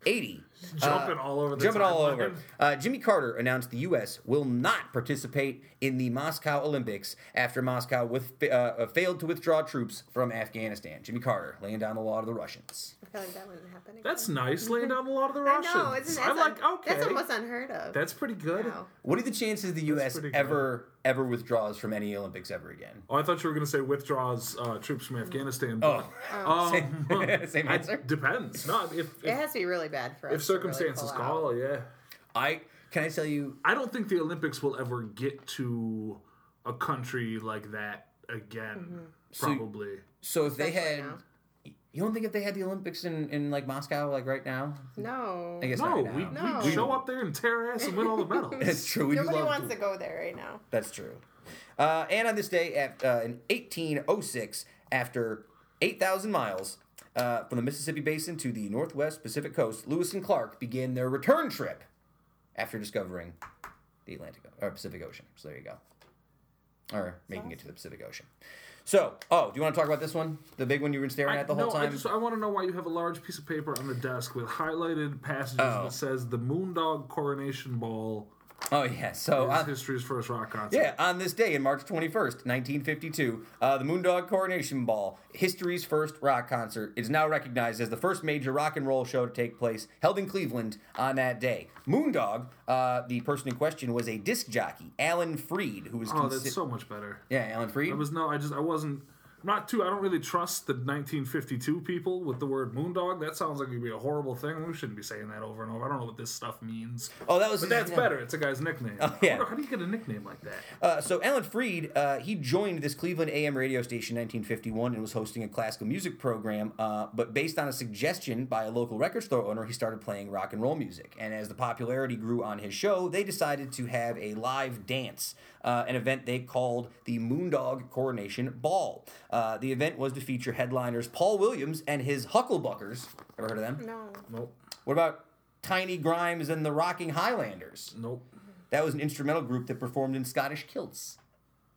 1980. Jumping all over the Jumping all over. Uh, Jimmy Carter announced the U.S. will not participate in the Moscow Olympics after Moscow with, uh, failed to withdraw troops from Afghanistan. Jimmy Carter laying down the law to the Russians. I feel like that wouldn't happen. Again. That's nice, laying down a lot of the I Russians. know. Isn't that I'm like, okay, That's almost unheard of. that's pretty good. Wow. What are the chances the U.S. ever ever withdraws from any Olympics ever again? Oh, I thought you were going to say withdraws uh, troops from Afghanistan. Oh, but, um, same, same answer. depends. No, if it has to be really bad for us. if to really circumstances pull out. call, yeah. I can I tell you? I don't think the Olympics will ever get to a country like that again. Probably. So if they had, now. You don't think if they had the Olympics in, in like Moscow like right now? No. I guess no, right we. No. we show up there and tear ass and win all the medals. That's true. We do Nobody wants to- to go there right now. That's true. Uh, and on this day, at, uh, in 1806, after 8,000 miles uh, from the Mississippi Basin to the Northwest Pacific Coast, Lewis and Clark began their return trip after discovering the Atlantic or Pacific Ocean. So there you go. Or making it to the Pacific Ocean. So, oh, do you want to talk about this one? The big one you were staring I, at the no, whole I time? just I want to know why you have a large piece of paper on the desk with highlighted passages Oh. that says the Moondog Coronation Ball oh, yeah. So, is uh, history's first rock concert. Yeah, on this day, in March 21st, 1952, uh, the Moondog Coronation Ball, history's first rock concert, is now recognized as the first major rock and roll show to take place, held in Cleveland on that day. Moondog, uh, the person in question, was a disc jockey, Alan Freed, who was Oh, consi- that's so much better. yeah, Alan Freed. I was no, I just I wasn't. I'm not too. I don't really trust the 1952 people with the word moondog. That sounds like it'd be a horrible thing. We shouldn't be saying that over and over. I don't know what this stuff means. oh, that was But that's better. It's a guy's nickname. Oh, yeah. Wonder, how do you get a nickname like that? Uh, so Alan Freed, uh, he joined this Cleveland AM radio station in 1951 and was hosting a classical music program. Uh, but based on a suggestion by a local record store owner, he started playing rock and roll music. And as the popularity grew on his show, they decided to have a live dance, uh, an event they called the Moondog Coronation Ball. Uh, the event was to feature headliners Paul Williams and his Hucklebuckers. Ever heard of them? No. Nope. What about Tiny Grimes and the Rocking Highlanders? Nope. That was an instrumental group that performed in Scottish kilts.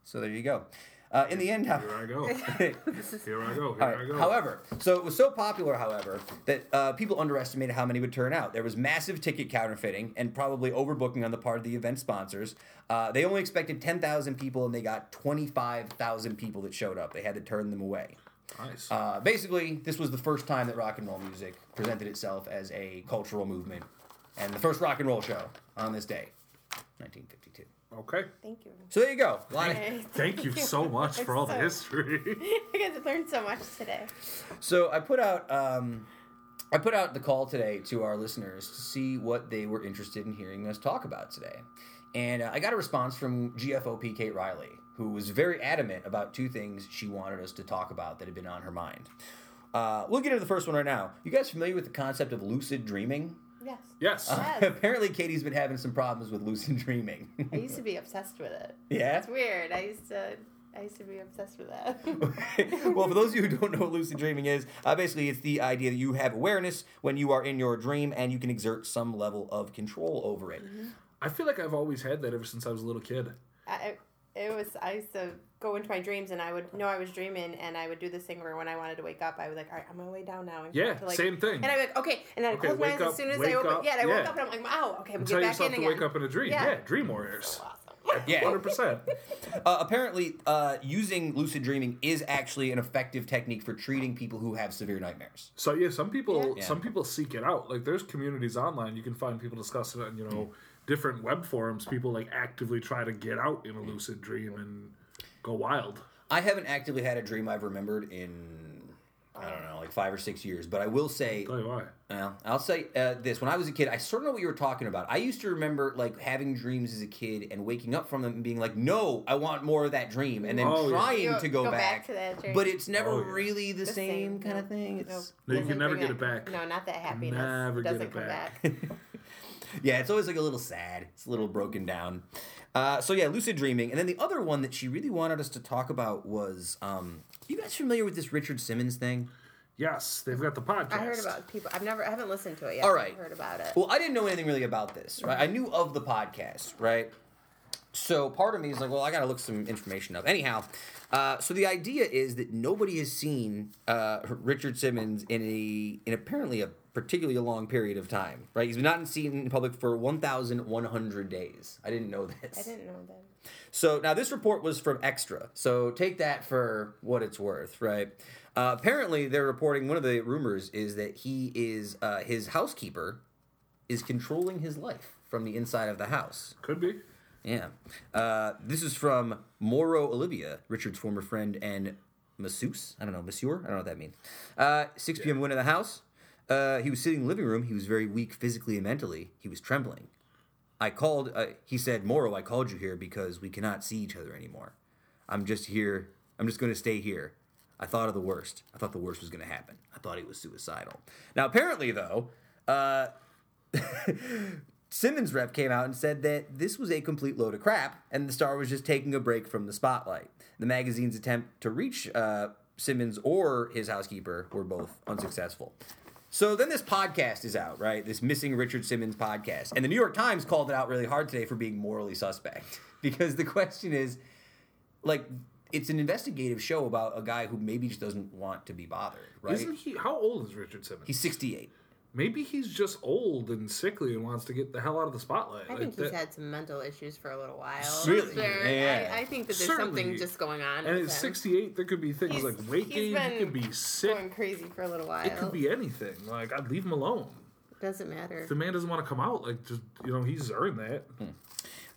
So there you go. Uh, in the end, how- Here I go. Here I go. Here All I go. However, so it was so popular, however, that uh, people underestimated how many would turn out. There was massive ticket counterfeiting and probably overbooking on the part of the event sponsors. Uh, they only expected 10,000 people, and they got 25,000 people that showed up. They had to turn them away. nice. Uh, basically, this was the first time that rock and roll music presented itself as a cultural movement, and the first rock and roll show on this day, 1952. Okay. Thank you. So there you go. A of- Okay. Thank you so much for all the So- history. I guys have learned so much today. So I put out um, I put out the call today to our listeners to see what they were interested in hearing us talk about today, and uh, I got a response from GFOP Kate Riley, who was very adamant about two things she wanted us to talk about that had been on her mind. Uh, we'll get into the first one right now. You guys familiar with the concept of lucid dreaming? Yes. yes. Yes. Apparently, Katie's been having some problems with lucid dreaming. I used to be obsessed with it. yeah. It's weird. I used to. I used to be obsessed with that. well, for those of you who don't know what lucid dreaming is, uh, basically it's the idea that you have awareness when you are in your dream and you can exert some level of control over it. I feel like I've always had that ever since I was a little kid. I, it was. I used to go into my dreams and I would know I was dreaming and I would do this thing where when I wanted to wake up, I was like, all right, I'm gonna lay down now. And Yeah, to, like, same thing. And I'd be like, okay, and then I Okay, close my eyes up, as soon as I open. up, yeah, and I woke yeah. up and I'm like, wow, okay, I'm And gonna tell get back yourself in to wake up in a dream. Yeah. Yeah, dream warriors. So awesome. Yeah. Hundred percent. Uh, apparently, uh, using lucid dreaming is actually an effective technique for treating people who have severe nightmares. So yeah, some people Yeah. some people seek it out. Like there's communities online you can find people discussing it on you know different web forums. People like actively try to get out in a lucid dream and go wild. I haven't actively had a dream I've remembered in I don't know, like five or six years. But I will say, Tell you why. well, I'll say uh, this: when I was a kid, I sort of know what you were talking about. I used to remember like having dreams as a kid and waking up from them and being like, "No, I want more of that dream," and then Oh, trying Go- to go, go back, back to that dream. But it's never Oh, yeah. really the, The same, same, kind of no. thing. Nope. It's No, you can never get it back. No, not that happiness. Never get doesn't it come back. back. yeah, it's always like a little sad. It's a little broken down. Uh, so yeah, lucid dreaming, and then the other one that she really wanted us to talk about was, um, you guys familiar with this Richard Simmons thing? Yes, they've got the podcast. I heard about people. I've never. I haven't listened to it yet. All right. I've heard about it. Well, I didn't know anything really about this, right? I knew of the podcast, right? So part of me is like, well, I gotta look some information up. Anyhow, uh, so the idea is that nobody has seen uh, Richard Simmons in a in apparently a particularly a long period of time, right? He's been not seen in public for 1,100 days. I didn't know this. I didn't know that. So now this report was from Extra. So take that for what it's worth, right? Uh, apparently, they're reporting one of the rumors is that he is uh, his housekeeper is controlling his life from the inside of the house. Could be. Yeah. Uh, this is from Mauro Oliveira, Richard's former friend and masseuse. I don't know, masseur? I don't know what that means. Uh, 6 p.m. went in the house. Uh, he was sitting in the living room. He was very weak physically and mentally. He was trembling. I called, uh, he said, Mauro, I called you here because we cannot see each other anymore. I'm just here. I'm just going to stay here. I thought of the worst. I thought the worst was going to happen. I thought he was suicidal. Now, apparently, though, uh, Simmons' rep came out and said that this was a complete load of crap, and the star was just taking a break from the spotlight. The magazine's attempt to reach uh, Simmons or his housekeeper were both unsuccessful. So then this podcast is out, right? This missing Richard Simmons podcast. And the New York Times called it out really hard today for being morally suspect. Because the question is like, it's an investigative show about a guy who maybe just doesn't want to be bothered, right? Isn't he? How old is Richard Simmons? He's 68. Maybe he's just old and sickly and wants to get the hell out of the spotlight. I Like think he's that- had some mental issues for a little while. Really? There- Yeah. I, I think that there's Certainly. something just going on. And at him. 68, there could be things He's- like weight he's gain. He could be sick. going crazy for a little while. It could be anything. Like I'd leave him alone. Doesn't matter. If the man doesn't want to come out, like just you know, he's earned that. Hmm.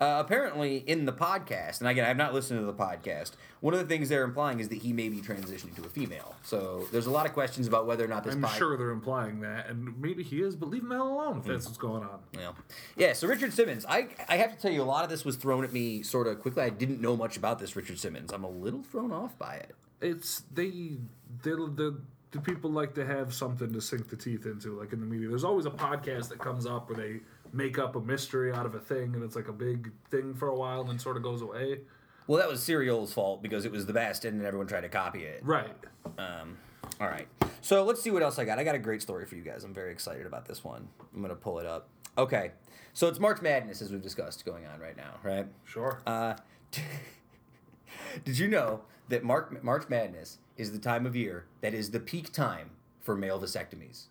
Uh, apparently, in the podcast, and again, I've not listened to the podcast. One of the things they're implying is that he may be transitioning to a female. So there's a lot of questions about whether or not this. I'm pod- sure they're implying that, and maybe he is, but leave him alone if that's what's going on. Yeah. yeah. So Richard Simmons, I I have to tell you, a lot of this was thrown at me sort of quickly. I didn't know much about this Richard Simmons. I'm a little thrown off by it. It's they, they the the people like to have something to sink the teeth into, like in the media. There's always a podcast that comes up where they make up a mystery out of a thing, and it's like a big thing for a while, and then sort of goes away. Well, that was Serial's fault because it was the best, and everyone tried to copy it. Right. Um, all right. So let's see what else I got. I got a great story for you guys. I'm very excited about this one. I'm gonna pull it up. Okay. So it's March Madness, as we've discussed, going on right now, right? Sure. Uh, did you know that Mark, March Madness is the time of year that is the peak time for male vasectomies?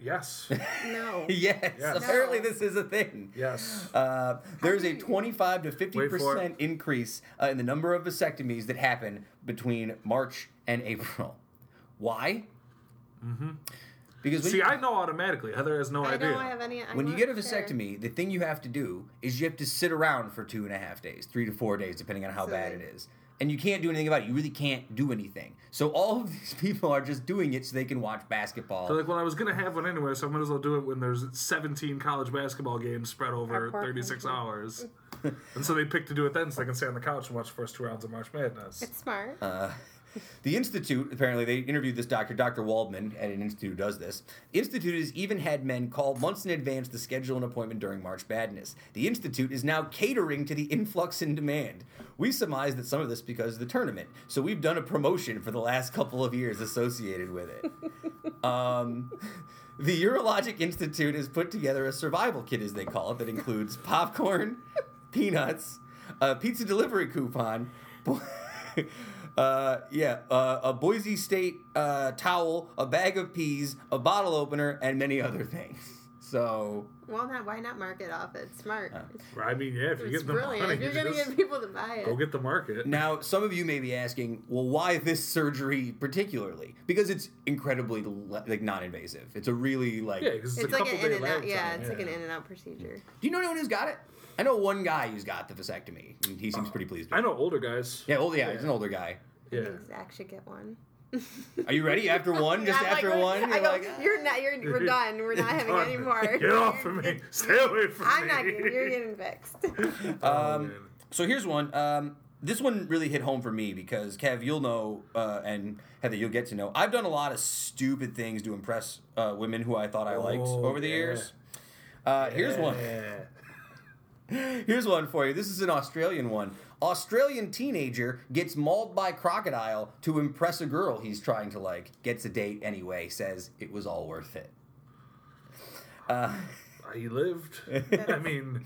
Yes. No. yes, Yes. apparently No. this is a thing. yes. Uh, there's a 25 to 50 percent increase uh, in the number of vasectomies that happen between March and April. Why? Mm-hmm. Because when, See, you, I know automatically. Heather has no I idea. don't have any. I'm when you get a sure. vasectomy, the thing you have to do is you have to sit around for two and a half days, three to four days, depending on how So bad like- it is. And you can't do anything about it. You really can't do anything. So all of these people are just doing it so they can watch basketball. So like, well, I was gonna have one anyway, so I might as well do it when there's 17 college basketball games spread over 36 hours. and so they picked to do it then, so they can stay on the couch and watch the first two rounds of March Madness. It's smart. Uh, the Institute, apparently, they interviewed this doctor, Dr. Waldman, at an institute who does this. Institute has even had men call months in advance to schedule an appointment during March Madness. The Institute is now catering to the influx in demand. We surmise that some of this because of the tournament, so we've done a promotion for the last couple of years associated with it. um, the Urologic Institute has put together a survival kit, as they call it, that includes popcorn, peanuts, a pizza delivery coupon, uh, yeah, uh, a Boise State uh, towel, a bag of peas, a bottle opener, and many other things. So, well, not why not mark it off? It's smart. it's I mean, yeah, if you it's get the brilliant. money, if you're gonna just get people to buy it, go get the market. now some of you may be asking, well, why this surgery particularly? Because it's incredibly like non-invasive. It's a really like. Yeah, it's, it's a like an in and out. Yeah, time, it's like an in and out procedure. Do you know anyone who's got it? I know one guy who's got the vasectomy. and He seems pretty pleased. With I know older guys. Yeah, old. Yeah, he's an older guy. I Yeah. think Zach should get one. Are you ready? After one, just I'm like, after we're- one, I you're go, like, you're not. You're. We're done. We're not having any more. Get off of me. Stay away from I'm me. not getting. You're getting fixed. Oh, Um, man. So here's one. Um, this one really hit home for me because Kev, you'll know, uh, and Heather, you'll get to know. I've done a lot of stupid things to impress uh, women who I thought I liked Oh, over the yeah. years. Uh, here's one. Here's one for you. This is an Australian one. Australian teenager gets mauled by crocodile to impress a girl he's trying to like. Gets a date anyway. Says it was all worth it. Uh, He lived. I mean,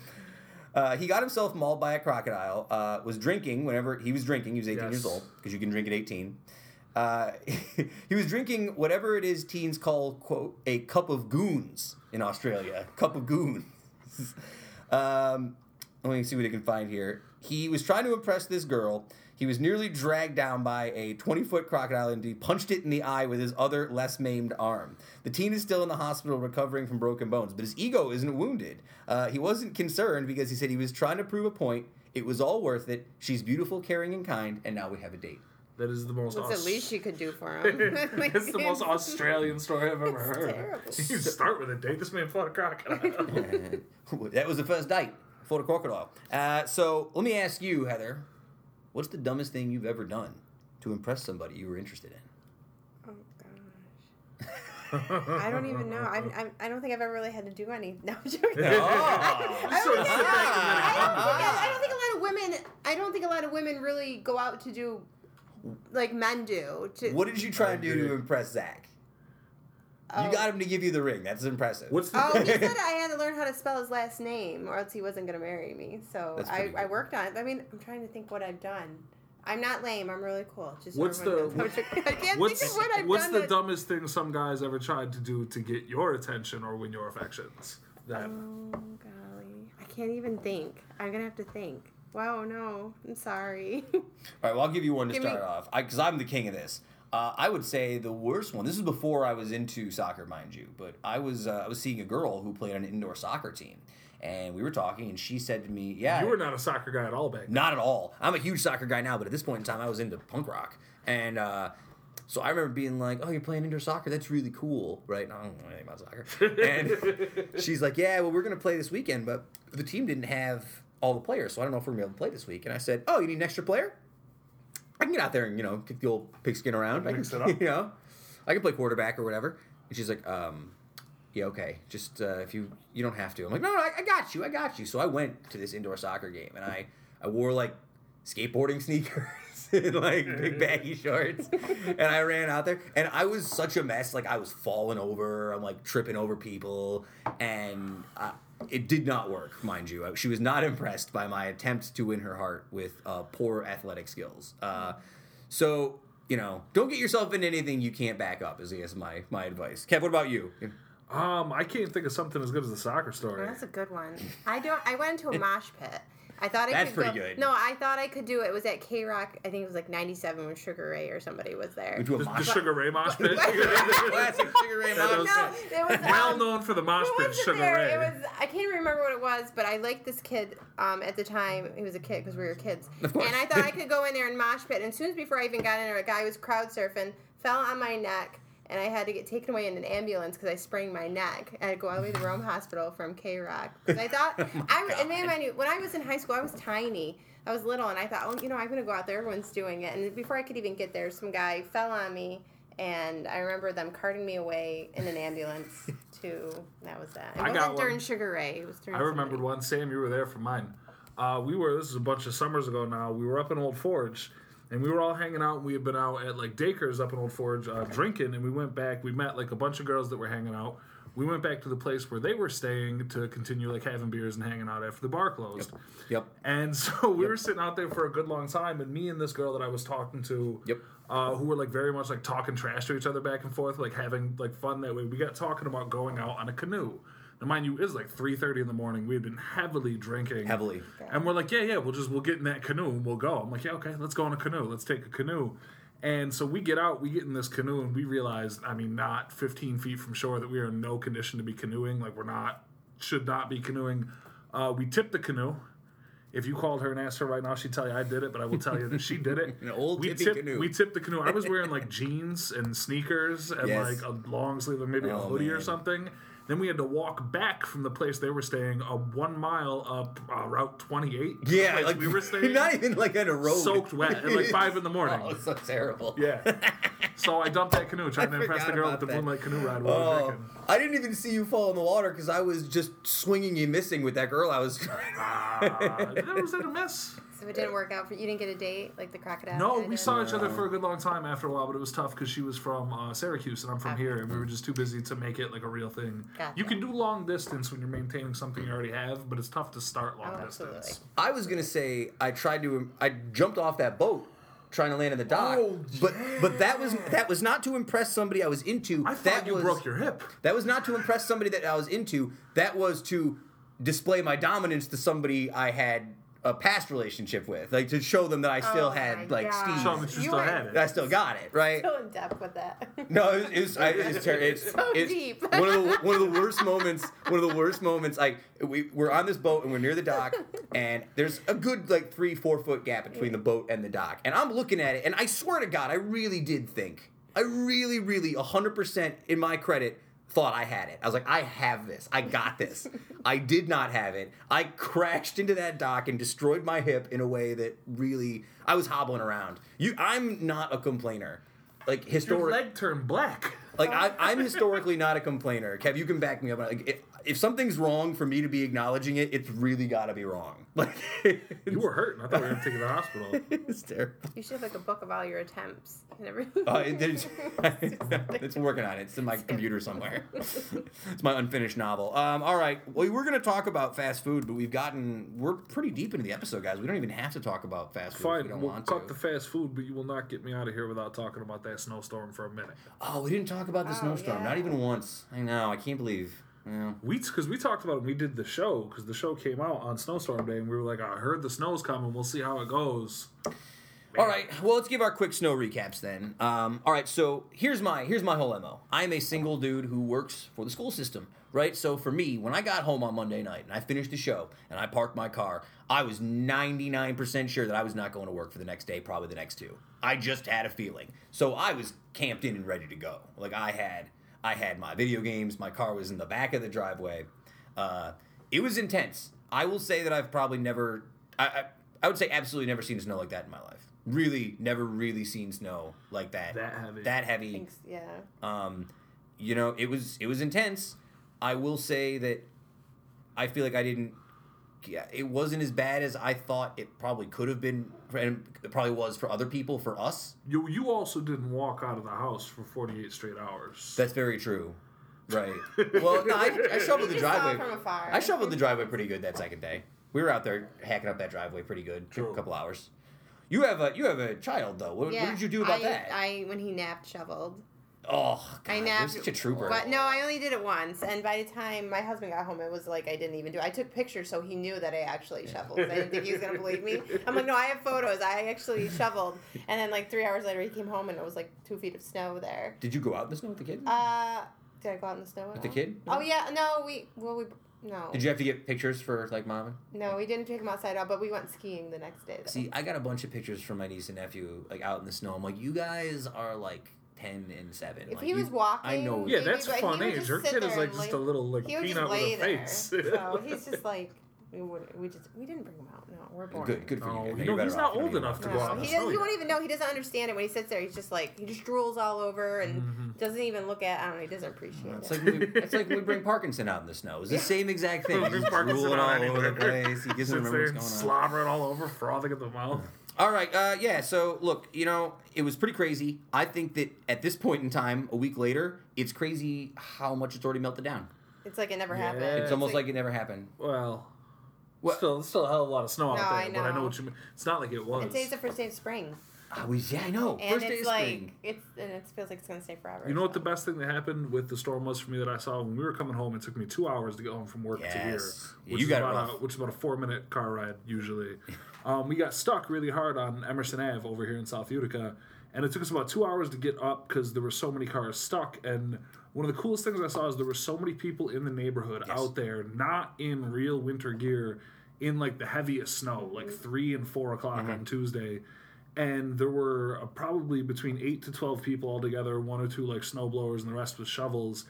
Uh, he got himself mauled by a crocodile. Uh, was drinking whenever he was drinking. He was 18 years old because you can drink at 18. Uh, he was drinking whatever it is teens call quote a cup of goons in Australia. Cup of goons. um, let me see what I can find here. He was trying to impress this girl. He was nearly dragged down by a 20 foot crocodile and he punched it in the eye with his other, less maimed arm. The teen is still in the hospital recovering from broken bones, but his ego isn't wounded. Uh, he wasn't concerned because he said he was trying to prove a point. It was all worth it. She's beautiful, caring, and kind, and now we have a date. that is the most. That's Aus- the least you could do for him. it's the most Australian story I've ever heard. terrible. You start with a date. This man fought a crocodile. that was the first date for the crocodile. Uh, so let me ask you, Heather, what's the dumbest thing you've ever done to impress somebody you were interested in? Oh gosh. I don't even know. I'm, I'm, I don't think I've ever really had to do any. No, I'm joking. Oh. I Sort don't, think, sit back and let it I, don't think, I, I don't think a lot of women. I don't think a lot of women really go out to do like men do. To, What did you try I and do to impress Zach? Oh. You got him to give you the ring. That's impressive. What's the? Oh, he said I had to learn how to spell his last name, or else he wasn't going to marry me. So I, pretty I worked on it. I mean, I'm trying to think what I've done. I'm not lame. I'm really cool. Just What's the- knows. I can't think of what I've what's done. the that- dumbest thing some guys ever tried to do to get your attention or win your affections? That Oh golly, I can't even think. I'm gonna have to think. Wow, no, I'm sorry. All right, well, I'll give you one to Give start me- off because I'm the king of this. Uh, I would say the worst one. This is before I was into soccer, mind you, but I was uh, I was seeing a girl who played on an indoor soccer team, and we were talking, and she said to me, "Yeah, you were not a soccer guy at all back then. Not at all. I'm a huge soccer guy now, but at this point in time, I was into punk rock, and uh, so I remember being like, "Oh, you're playing indoor soccer? That's really cool, right?" No, I don't know anything about soccer. And she's like, "Yeah, well, we're gonna play this weekend, but the team didn't have all the players, so I don't know if we're gonna be able to play this week." And I said, "Oh, you need an extra player? I can get out there and you know kick the old pigskin around. I can, you know, I can play quarterback or whatever." And she's like, um, yeah, okay. Just uh, if you you don't have to. I'm like, no, no, I, I got you, I got you. So I went to this indoor soccer game, and I I wore like skateboarding sneakers and like big baggy shorts, and I ran out there, and I was such a mess. Like I was falling over, I'm like tripping over people, and I, it did not work, mind you. She was not impressed by my attempt to win her heart with uh, poor athletic skills. Uh, so. You know, don't get yourself into anything you can't back up. Is I guess my my advice. Kev, what about you? Um, I can't think of something as good as the soccer story. That's a good one. I don't. I went into a mosh pit. I thought I That's could pretty go, good. No, I thought I could do it. It was at K Rock. I think it was like '97 when Sugar Ray or somebody was there. Into a The, the mosh Sugar Ray mosh pit. Classic Sugar Ray mosh pit. no, it was well um, known for the mosh Who pit, was it Sugar there? Ray. It was I can't remember what it was, but I liked this kid um, at the time. He was a kid because we were kids, Of course. and I thought I could go in there and mosh pit. And as soon as before I even got in there, a guy was crowd surfing, fell on my neck, and I had to get taken away in an ambulance because I sprained my neck. I had to go all the way to Rome Hospital from K Rock because I thought I was- and man, I knew when I was in high school, I was tiny. I was little, and I thought, oh, you know, I'm gonna go out there. Everyone's doing it, and before I could even get there, some guy fell on me. And I remember them carting me away in an ambulance to that was that. It I wasn't during one. Sugar Ray. It was during. I remembered one. Sam, you were there for mine. Uh, we were. This is a bunch of summers ago now. We were up in Old Forge, and we were all hanging out. And we had been out at like Dacres up in Old Forge uh, drinking, and we went back. We met like a bunch of girls that were hanging out. We went back to the place where they were staying to continue like having beers and hanging out after the bar closed. Yep. And so we were sitting out there for a good long time, and me and this girl that I was talking to, Yep. uh, who were like very much like talking trash to each other back and forth, like having like fun that way. We got talking about going out on a canoe. Now, mind you, it was like three thirty in the morning. We had been heavily drinking, Heavily. and we're like, yeah, yeah, we'll just we'll get in that canoe and we'll go. I'm like, yeah, okay, let's go on a canoe. Let's take a canoe. And so we get out, we get in this canoe, and we realize, I mean, not 15 feet from shore, that we are in no condition to be canoeing. Like we're not, should not be canoeing. Uh, we tip the canoe, If you called her and asked her right now, she'd tell you I did it, but I will tell you that she did it. An old we tipped, canoe. We tipped the canoe. I was wearing like jeans and sneakers and Yes. like a long sleeve and maybe a Oh, hoodie or something. Then we had to walk back from the place they were staying, a one mile up uh, Route 28. Yeah, like we were staying. not even like on a road. Soaked wet at like five in the morning. Oh, so terrible. Yeah. So I dumped that canoe, trying to impress the girl with the that. moonlight canoe ride. while Oh, drinking. I didn't even see you fall in the water because I was just swinging and missing with that girl. I was. Uh, that was it a miss. So it didn't work out for you. Didn't get a date like the crocodile. No, we saw each other for a good long time after a while, but it was tough because she was from uh, Syracuse and I'm from Okay. here, and we were just too busy to make it like a real thing. Gotcha. You can do long distance when you're maintaining something you already have, but it's tough to start long Oh, distance. absolutely. I was gonna say I tried to. I jumped off that boat trying to land in the dock, Oh, but but that was that was not to impress somebody I was into. I thought that you was, broke your hip. That was not to impress somebody that I was into. That was to display my dominance to somebody I had a past relationship with, like to show them that I still Oh had like God. Steve. Show 'em that you You still were- had it. I still got it, right? So in depth with that. No, it was, it was, I, it was ter- it's, So it's deep. one of the one of the worst moments. One of the worst moments. Like we we're on this boat and we're near the dock, and there's a good like three four foot gap between the boat and the dock, and I'm looking at it, and I swear to God, I really did think, I really, really, hundred percent in my credit. Thought I had it. I was like, I have this. I got this. I did not have it. I crashed into that dock and destroyed my hip in a way that really I was hobbling around. You, I'm not a complainer. Like Your historic, leg turned black. like I, I'm historically not a complainer. Kev, you can back me up. Like if, if something's wrong for me to be acknowledging it, it's really got to be wrong. Like You were hurting. I thought we were going to take you to the hospital. it's terrible. You should have like a book of all your attempts and everything. Uh, it, there's, it's working on it. It's in my computer somewhere. it's my unfinished novel. Um, all right. Well, we're going to talk about fast food, but we've gotten we're pretty deep into the episode, guys. We don't even have to talk about fast food. if Fine, we don't we'll want cut to. the fast food, but you will not get me out of here without talking about that snowstorm for a minute. oh, we didn't talk about the Oh, snowstorm. Not even once. I know. I can't believe. Yeah. We, because we talked about it when we did the show, because the show came out on snowstorm day, and we were like, I heard the snow's coming. We'll see how it goes. All right. Well, let's give our quick snow recaps then. Um, all right. So here's my here's my whole mo. I am a single dude who works for the school system, right? So for me, when I got home on Monday night and I finished the show and I parked my car, I was 99% sure that I was not going to work for the next day, probably the next two. I just had a feeling. So I was camped in and ready to go. Like I had I had my video games. My car was in the back of the driveway. Uh, it was intense. I will say that I've probably never. I, I I would say absolutely never seen snow like that in my life. Really, never really seen snow like that. That heavy. That heavy. Thanks, yeah. Um, you know, it was it was intense. I will say that I feel like I didn't. Yeah, it wasn't as bad as I thought it probably could have been, and it probably was for other people. For us, You, you also didn't walk out of the house for 48 straight hours. that's very true. Right. Well, no, I, I shoveled the driveway. from afar. I shoveled the driveway pretty good that second day. We were out there hacking up that driveway pretty good. Took True. a couple hours. You have a you have a child though. What, Yeah, what did you do about I, that? I when he napped, shoveled. Oh, God, I you're napped. such a trooper. But no, I only did it once, and by the time my husband got home, it was like I didn't even do. it. I took pictures, so he knew that I actually shoveled. I didn't think he was gonna believe me. I'm like, no, I have photos. I actually shoveled, and then like three hours later, he came home, and it was like two feet of snow there. Did you go out in the snow with the kid? Uh, did I go out in the snow? with the kid? Oh yeah, no, we well we no Did you have to get pictures for like mom? no we didn't take them outside at all, but we went skiing the next day. Though. See, I got a bunch of pictures from my niece and nephew like out in the snow. I'm like, you guys are like ten and seven. If like, he you- was walking, I know. yeah, that's but he fun age. just Her kid is like and, just a little like he peanut with a there. face. so he's just like we would we just we didn't bring him out. No, we're boring. Good, good for No, you. you You're know, he's not old enough to have go out No, in the he, doesn't, he won't even know. He doesn't understand it when he sits there. He's just like he just drools all over and mm-hmm. doesn't even look at. I don't know. He doesn't appreciate It's it. like, we, it's like we bring Parkinson out in the snow. It's the same exact thing. He's Parkinson drooling all over the place. He doesn't remember there what's going on. slobbering all over, frothing at the mouth. All right, uh, yeah. So look, you know, it was pretty crazy. I think that at this point in time, a week later, it's crazy how much it's already melted down. It's like it never Yeah. happened. It's almost like it never happened. Well, What? still, still a hell of a lot of snow out there. I But I know know. what you mean. It's not like it was. And today's the first day of spring, I was, yeah, I know. and First day it's of like spring. it's and it feels like it's gonna stay forever. You know what the best thing that happened with the storm was for me that I saw when we were coming home. It took me two hours to get home from work to here, Yes. Which you is got it about a, which is about a four minute car ride usually. um, we got stuck really hard on Emerson Ave over here in South Utica, and it took us about two hours to get up because there were so many cars stuck. And one of the coolest things I saw is there were so many people in the neighborhood Yes. out there, not in real winter gear. in like the heaviest snow, like three and four o'clock Mm-hmm. on Tuesday. And there were uh, probably between eight to twelve people altogether, one or two like snow blowers, and the rest with shovels.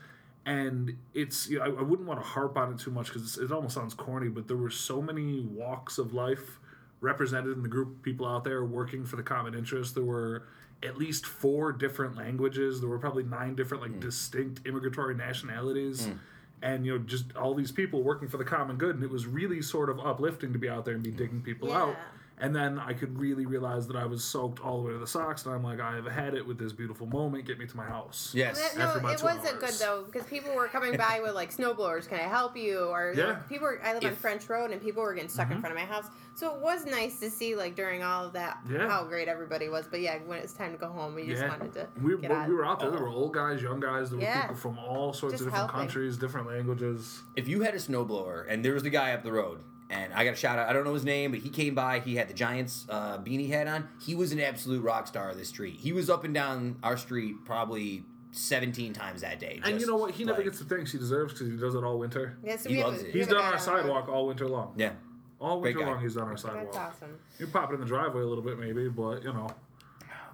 And it's you know, I, I wouldn't want to harp on it too much because it almost sounds corny, but there were so many walks of life represented in the group of people out there working for the common interest. There were at least four different languages. There were probably nine different like distinct immigratory nationalities. And you know, just all these people working for the common good, and it was really sort of uplifting to be out there and be digging people out. Yeah. And then I could really realize that I was soaked all the way to the socks, and I'm like, I have had it with this beautiful moment. Get me to my house. Yes. That- no, after my it wasn't good though because people were coming by with like snowblowers. Can I help you? Or Yeah. people. Were, I live on French Road, and people were getting stuck Mm-hmm. in front of my house. So it was nice to see like during all of that Yeah. how great everybody was. But yeah, when it's time to go home, we just Yeah, wanted to we, get out. we were out there. There were old guys, young guys. There were Yeah. people from all sorts Just of different helping. countries, different languages. if you had a snowblower and there was the guy up the road and I got a shout out, I don't know his name, but he came by, he had the Giants uh, beanie hat on. He was an absolute rock star of the street. He was up and down our street probably 17 times that day. And you just, know what? He never like- gets the thanks he deserves because he does it all winter. Yeah, so He we have loves a- it. we He's have a done guy our on the sidewalk all winter long. Yeah. All Great winter guy. long, he's done our sidewalk. That's awesome. You pop it in the driveway a little bit, maybe, but you know,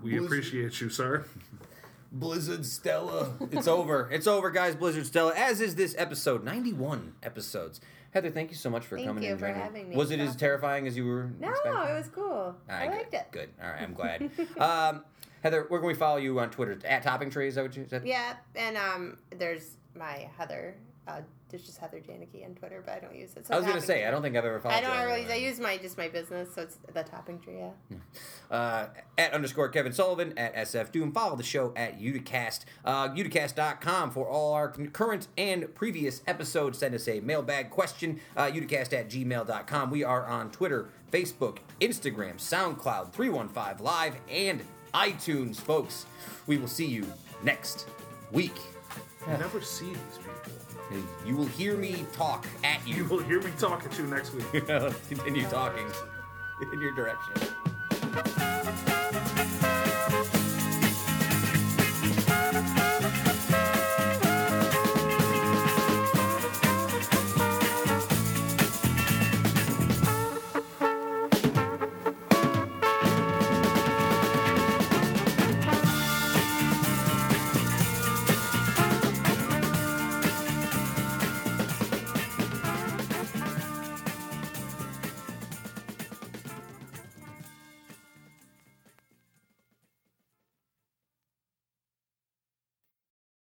we Blizzard. appreciate you, sir. Blizzard Stella. it's over. It's over, guys. Blizzard Stella. As is this episode, 91 episodes. Heather, thank you so much for Thank coming you and for joining. having me. Was it as terrifying as you were No, expecting? it was cool. All I right, liked it. Good. All right, I'm glad. um, Heather, where can we follow you on Twitter? At Topping Tree, is that what you said? Yeah, and um, there's my Heather. Uh, there's just Heather Janicki on Twitter, but I don't use it. So I was gonna say, I don't think I've ever followed I don't you. really. I use my just my business, so it's the topping tree. Yeah. uh, at underscore Kevin Sullivan at SF Doom. Follow the show at Uticast. Uh, Uticast.com for all our current and previous episodes. Send us a mailbag question. Uh, Uticast at gmail.com. We are on Twitter, Facebook, Instagram, SoundCloud, 315 Live, and iTunes, folks. We will see you next week. You never see these people. You will hear me talk at You you. will hear me talking to you next week. Continue talking in your direction.